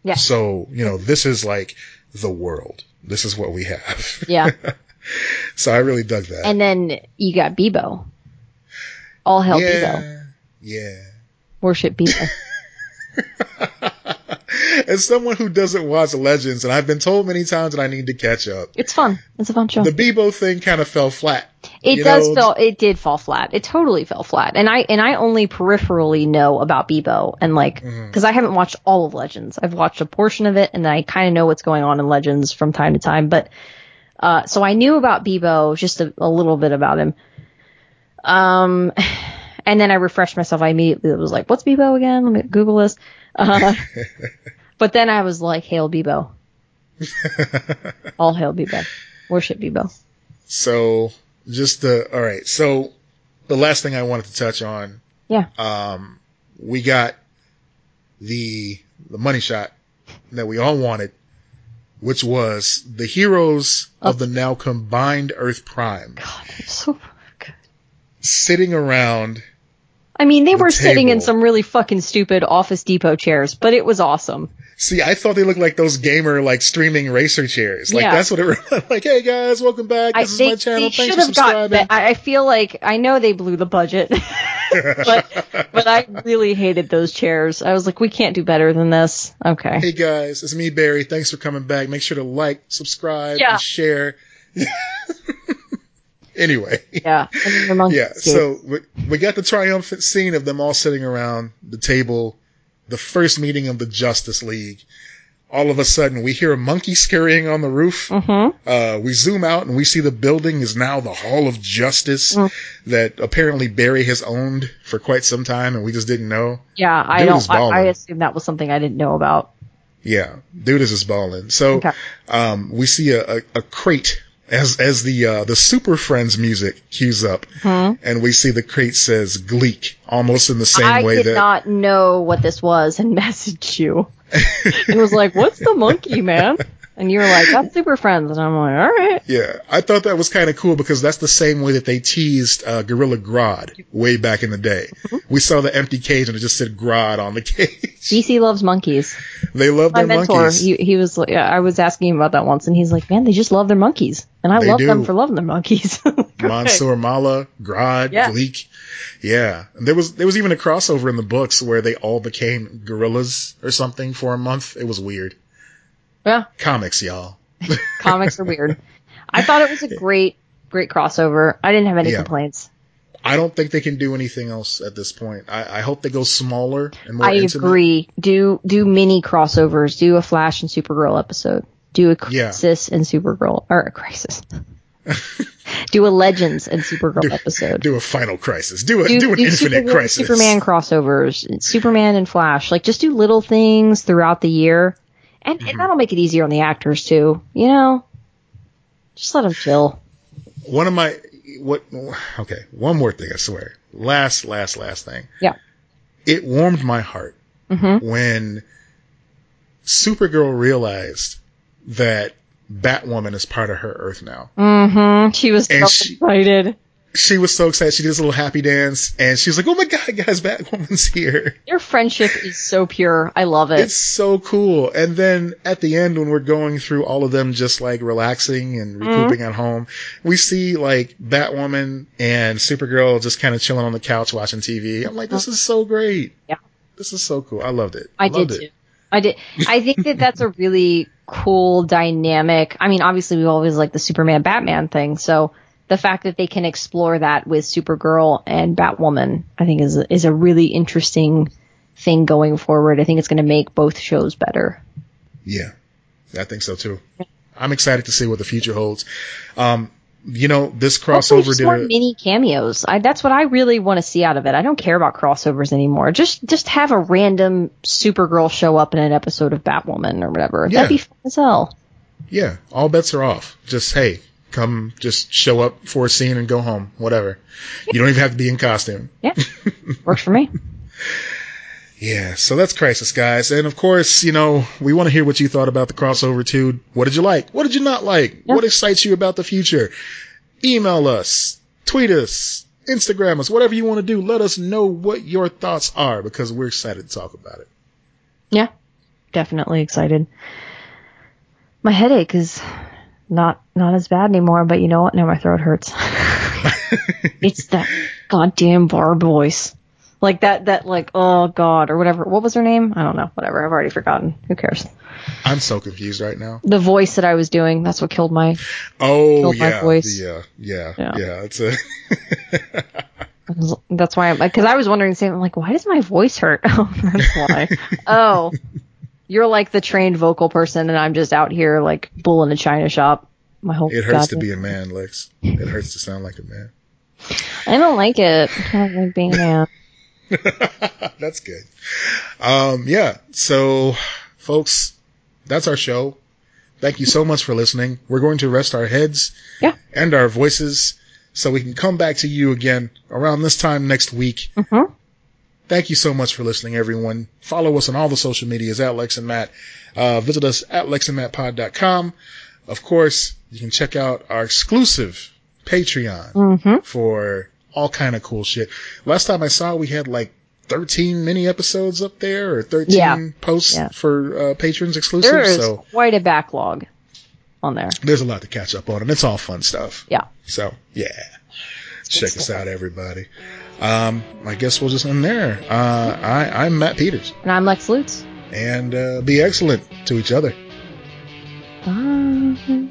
Yeah. So you know, this is like the world. This is what we have. Yeah, so I really dug that. and then you got Beebo. All hell Beebo. yeah, yeah. Worship Beebo. As someone who doesn't watch Legends, and I've been told many times that I need to catch up, It's fun. It's a fun show. the Beebo thing kind of fell flat. It you does know, feel it did fall flat. It totally fell flat. And I and I only peripherally know about Beebo and like Mm-hmm. because I haven't watched all of Legends. I've watched a portion of it and I kind of know what's going on in Legends from time to time. But uh, so I knew about Beebo just a, a little bit about him. Um, and then I refreshed myself. I immediately was like, "What's Beebo again?" Let me Google this. Uh, but then I was like, "Hail Beebo! All hail Beebo! Worship Beebo!" So just the all right. So the last thing I wanted to touch on, Yeah. um, we got the the money shot that we all wanted, which was the heroes of the now combined Earth Prime God, so good. sitting around. I mean, they were sitting in some really fucking stupid Office Depot chairs, but it was awesome. See, I thought they looked like those gamer like streaming racer chairs. Like Yeah. that's what it was like. Hey guys, welcome back. I, This is they, my channel. Thanks for subscribing. I I feel like I know they blew the budget, but but I really hated those chairs. I was like, we can't do better than this. Okay. Hey guys, it's me Barry. Thanks for coming back. Make sure to like, subscribe, Yeah. and share. anyway, Yeah. And then the monkey yeah. So we, we got the triumphant scene of them all sitting around the table, the first meeting of the Justice League. All of a sudden, we hear a monkey scurrying on the roof. Mhm. Uh, we zoom out and we see the building is now the Hall of Justice Mm. that apparently Barry has owned for quite some time and we just didn't know. Yeah, I don't. I, I assume that was something I didn't know about. Yeah, dude is just balling. So, Okay. um, we see a, a, a crate as as the uh, the Super Friends music cues up, and we see the crate says Gleek, almost in the same I way that I did not know what this was and messaged you and was like, "What's the monkey, man?" And you were like, "That's Super Friends," and I'm like, "All right." Yeah, I thought that was kind of cool because that's the same way that they teased uh, Gorilla Grodd way back in the day. Mm-hmm. We saw the empty cage and it just said Grodd on the cage. DC loves monkeys. they love My their mentor, monkeys. he, he was like, I was asking him about that once, and he's like, "Man, they just love their monkeys," and I They love them for loving their monkeys. Monsieur Mallah, Grodd, Yeah. Gleek. Yeah. And there was there was even a crossover in the books where they all became gorillas or something for a month. It was weird. Yeah, Comics, y'all. comics are weird. I thought it was a great, great crossover. I didn't have any Yeah. complaints. I don't think they can do anything else at this point. I, I hope they go smaller and more I intimate. agree. Do do mini crossovers. Do a Flash and Supergirl episode. Do a Yeah. Crisis and Supergirl or a Crisis. do a Legends and Supergirl episode. Do a final crisis. Do a do, an infinite Supergirl, crisis. Superman crossovers, Superman and Flash. Like just do little things throughout the year, and, Mm-hmm. and that'll make it easier on the actors too. You know, just let them chill. One of my what? Okay, one more thing. I swear. Last, last, last thing. Yeah. It warmed my heart Mhm. when Supergirl realized that Batwoman is part of her Earth now. Mm-hmm. She was so she- excited. She was so excited. She did this little happy dance, and she was like, "Oh my god, guys, Batwoman's here!" Their friendship is so pure. I love it. It's so cool. And then at the end, when we're going through all of them just like relaxing and Mm-hmm. recouping at home, we see like Batwoman and Supergirl just kind of chilling on the couch watching TV. I'm like, this is so great. Yeah. This is so cool. I loved it. I loved did it. too. I did. I think that that's a really cool dynamic. I mean, obviously we always like the Superman Batman thing, so the fact that they can explore that with Supergirl and Batwoman, I think is a, is a really interesting thing going forward. I think it's going to make both shows better. Yeah, I think so too. I'm excited to see what the future holds. Um, you know, this crossover did more a, mini cameos. I, that's what I really want to see out of it. I don't care about crossovers anymore. Just just have a random Supergirl show up in an episode of Batwoman or whatever. Yeah. That'd be fun as hell. yeah, all bets are off. Just hey, come, just show up for a scene and go home. Whatever. You don't even have to be in costume. Yeah, works for me. Yeah, so that's Crisis, guys. And of course, you know, we want to hear what you thought about the crossover too. What did you like? What did you not like? Yeah. What excites you about the future? Email us, tweet us, Instagram us, whatever you want to do. Let us know what your thoughts are because we're excited to talk about it. Yeah, definitely excited. My headache is not not as bad anymore, but you know what? Now my throat hurts. it's that goddamn Barb voice. Like that, that, like, oh god, or whatever. What was her name? I don't know. Whatever. I've already forgotten. Who cares? I'm so confused right now. The voice that I was doing, that's what killed my. Oh Killed my yeah, voice. yeah, yeah, Yeah. yeah. It's a That's why I'm, because I was wondering the same. I'm like, why does my voice hurt? Oh, that's why. oh, you're like the trained vocal person, and I'm just out here like bull in a china shop. My whole. it hurts to be a man, Lex. It hurts to sound like a man. I don't like it. I don't like being a man. that's good. Um, yeah. So, folks, that's our show. Thank you so much for listening. We're going to rest our heads Yeah. and our voices so we can come back to you again around this time next week. Mhm. Thank you so much for listening, everyone. Follow us on all the social medias at Lex and Matt. Uh, visit us at lexandmattpod.com. Of course, you can check out our exclusive Patreon Mm-hmm. for all kind of cool shit. Last time I saw, we had like 13 mini episodes up there or 13 Yeah. posts Yeah. for uh, patrons exclusive. There is So quite a backlog on there. there's a lot to catch up on, and it's all fun stuff. Yeah. So yeah, check us out, everybody. Um, I guess we'll just end there. Uh, I, I'm Matt Peters, And I'm Lex Lutz. and uh, be excellent to each other. Bye.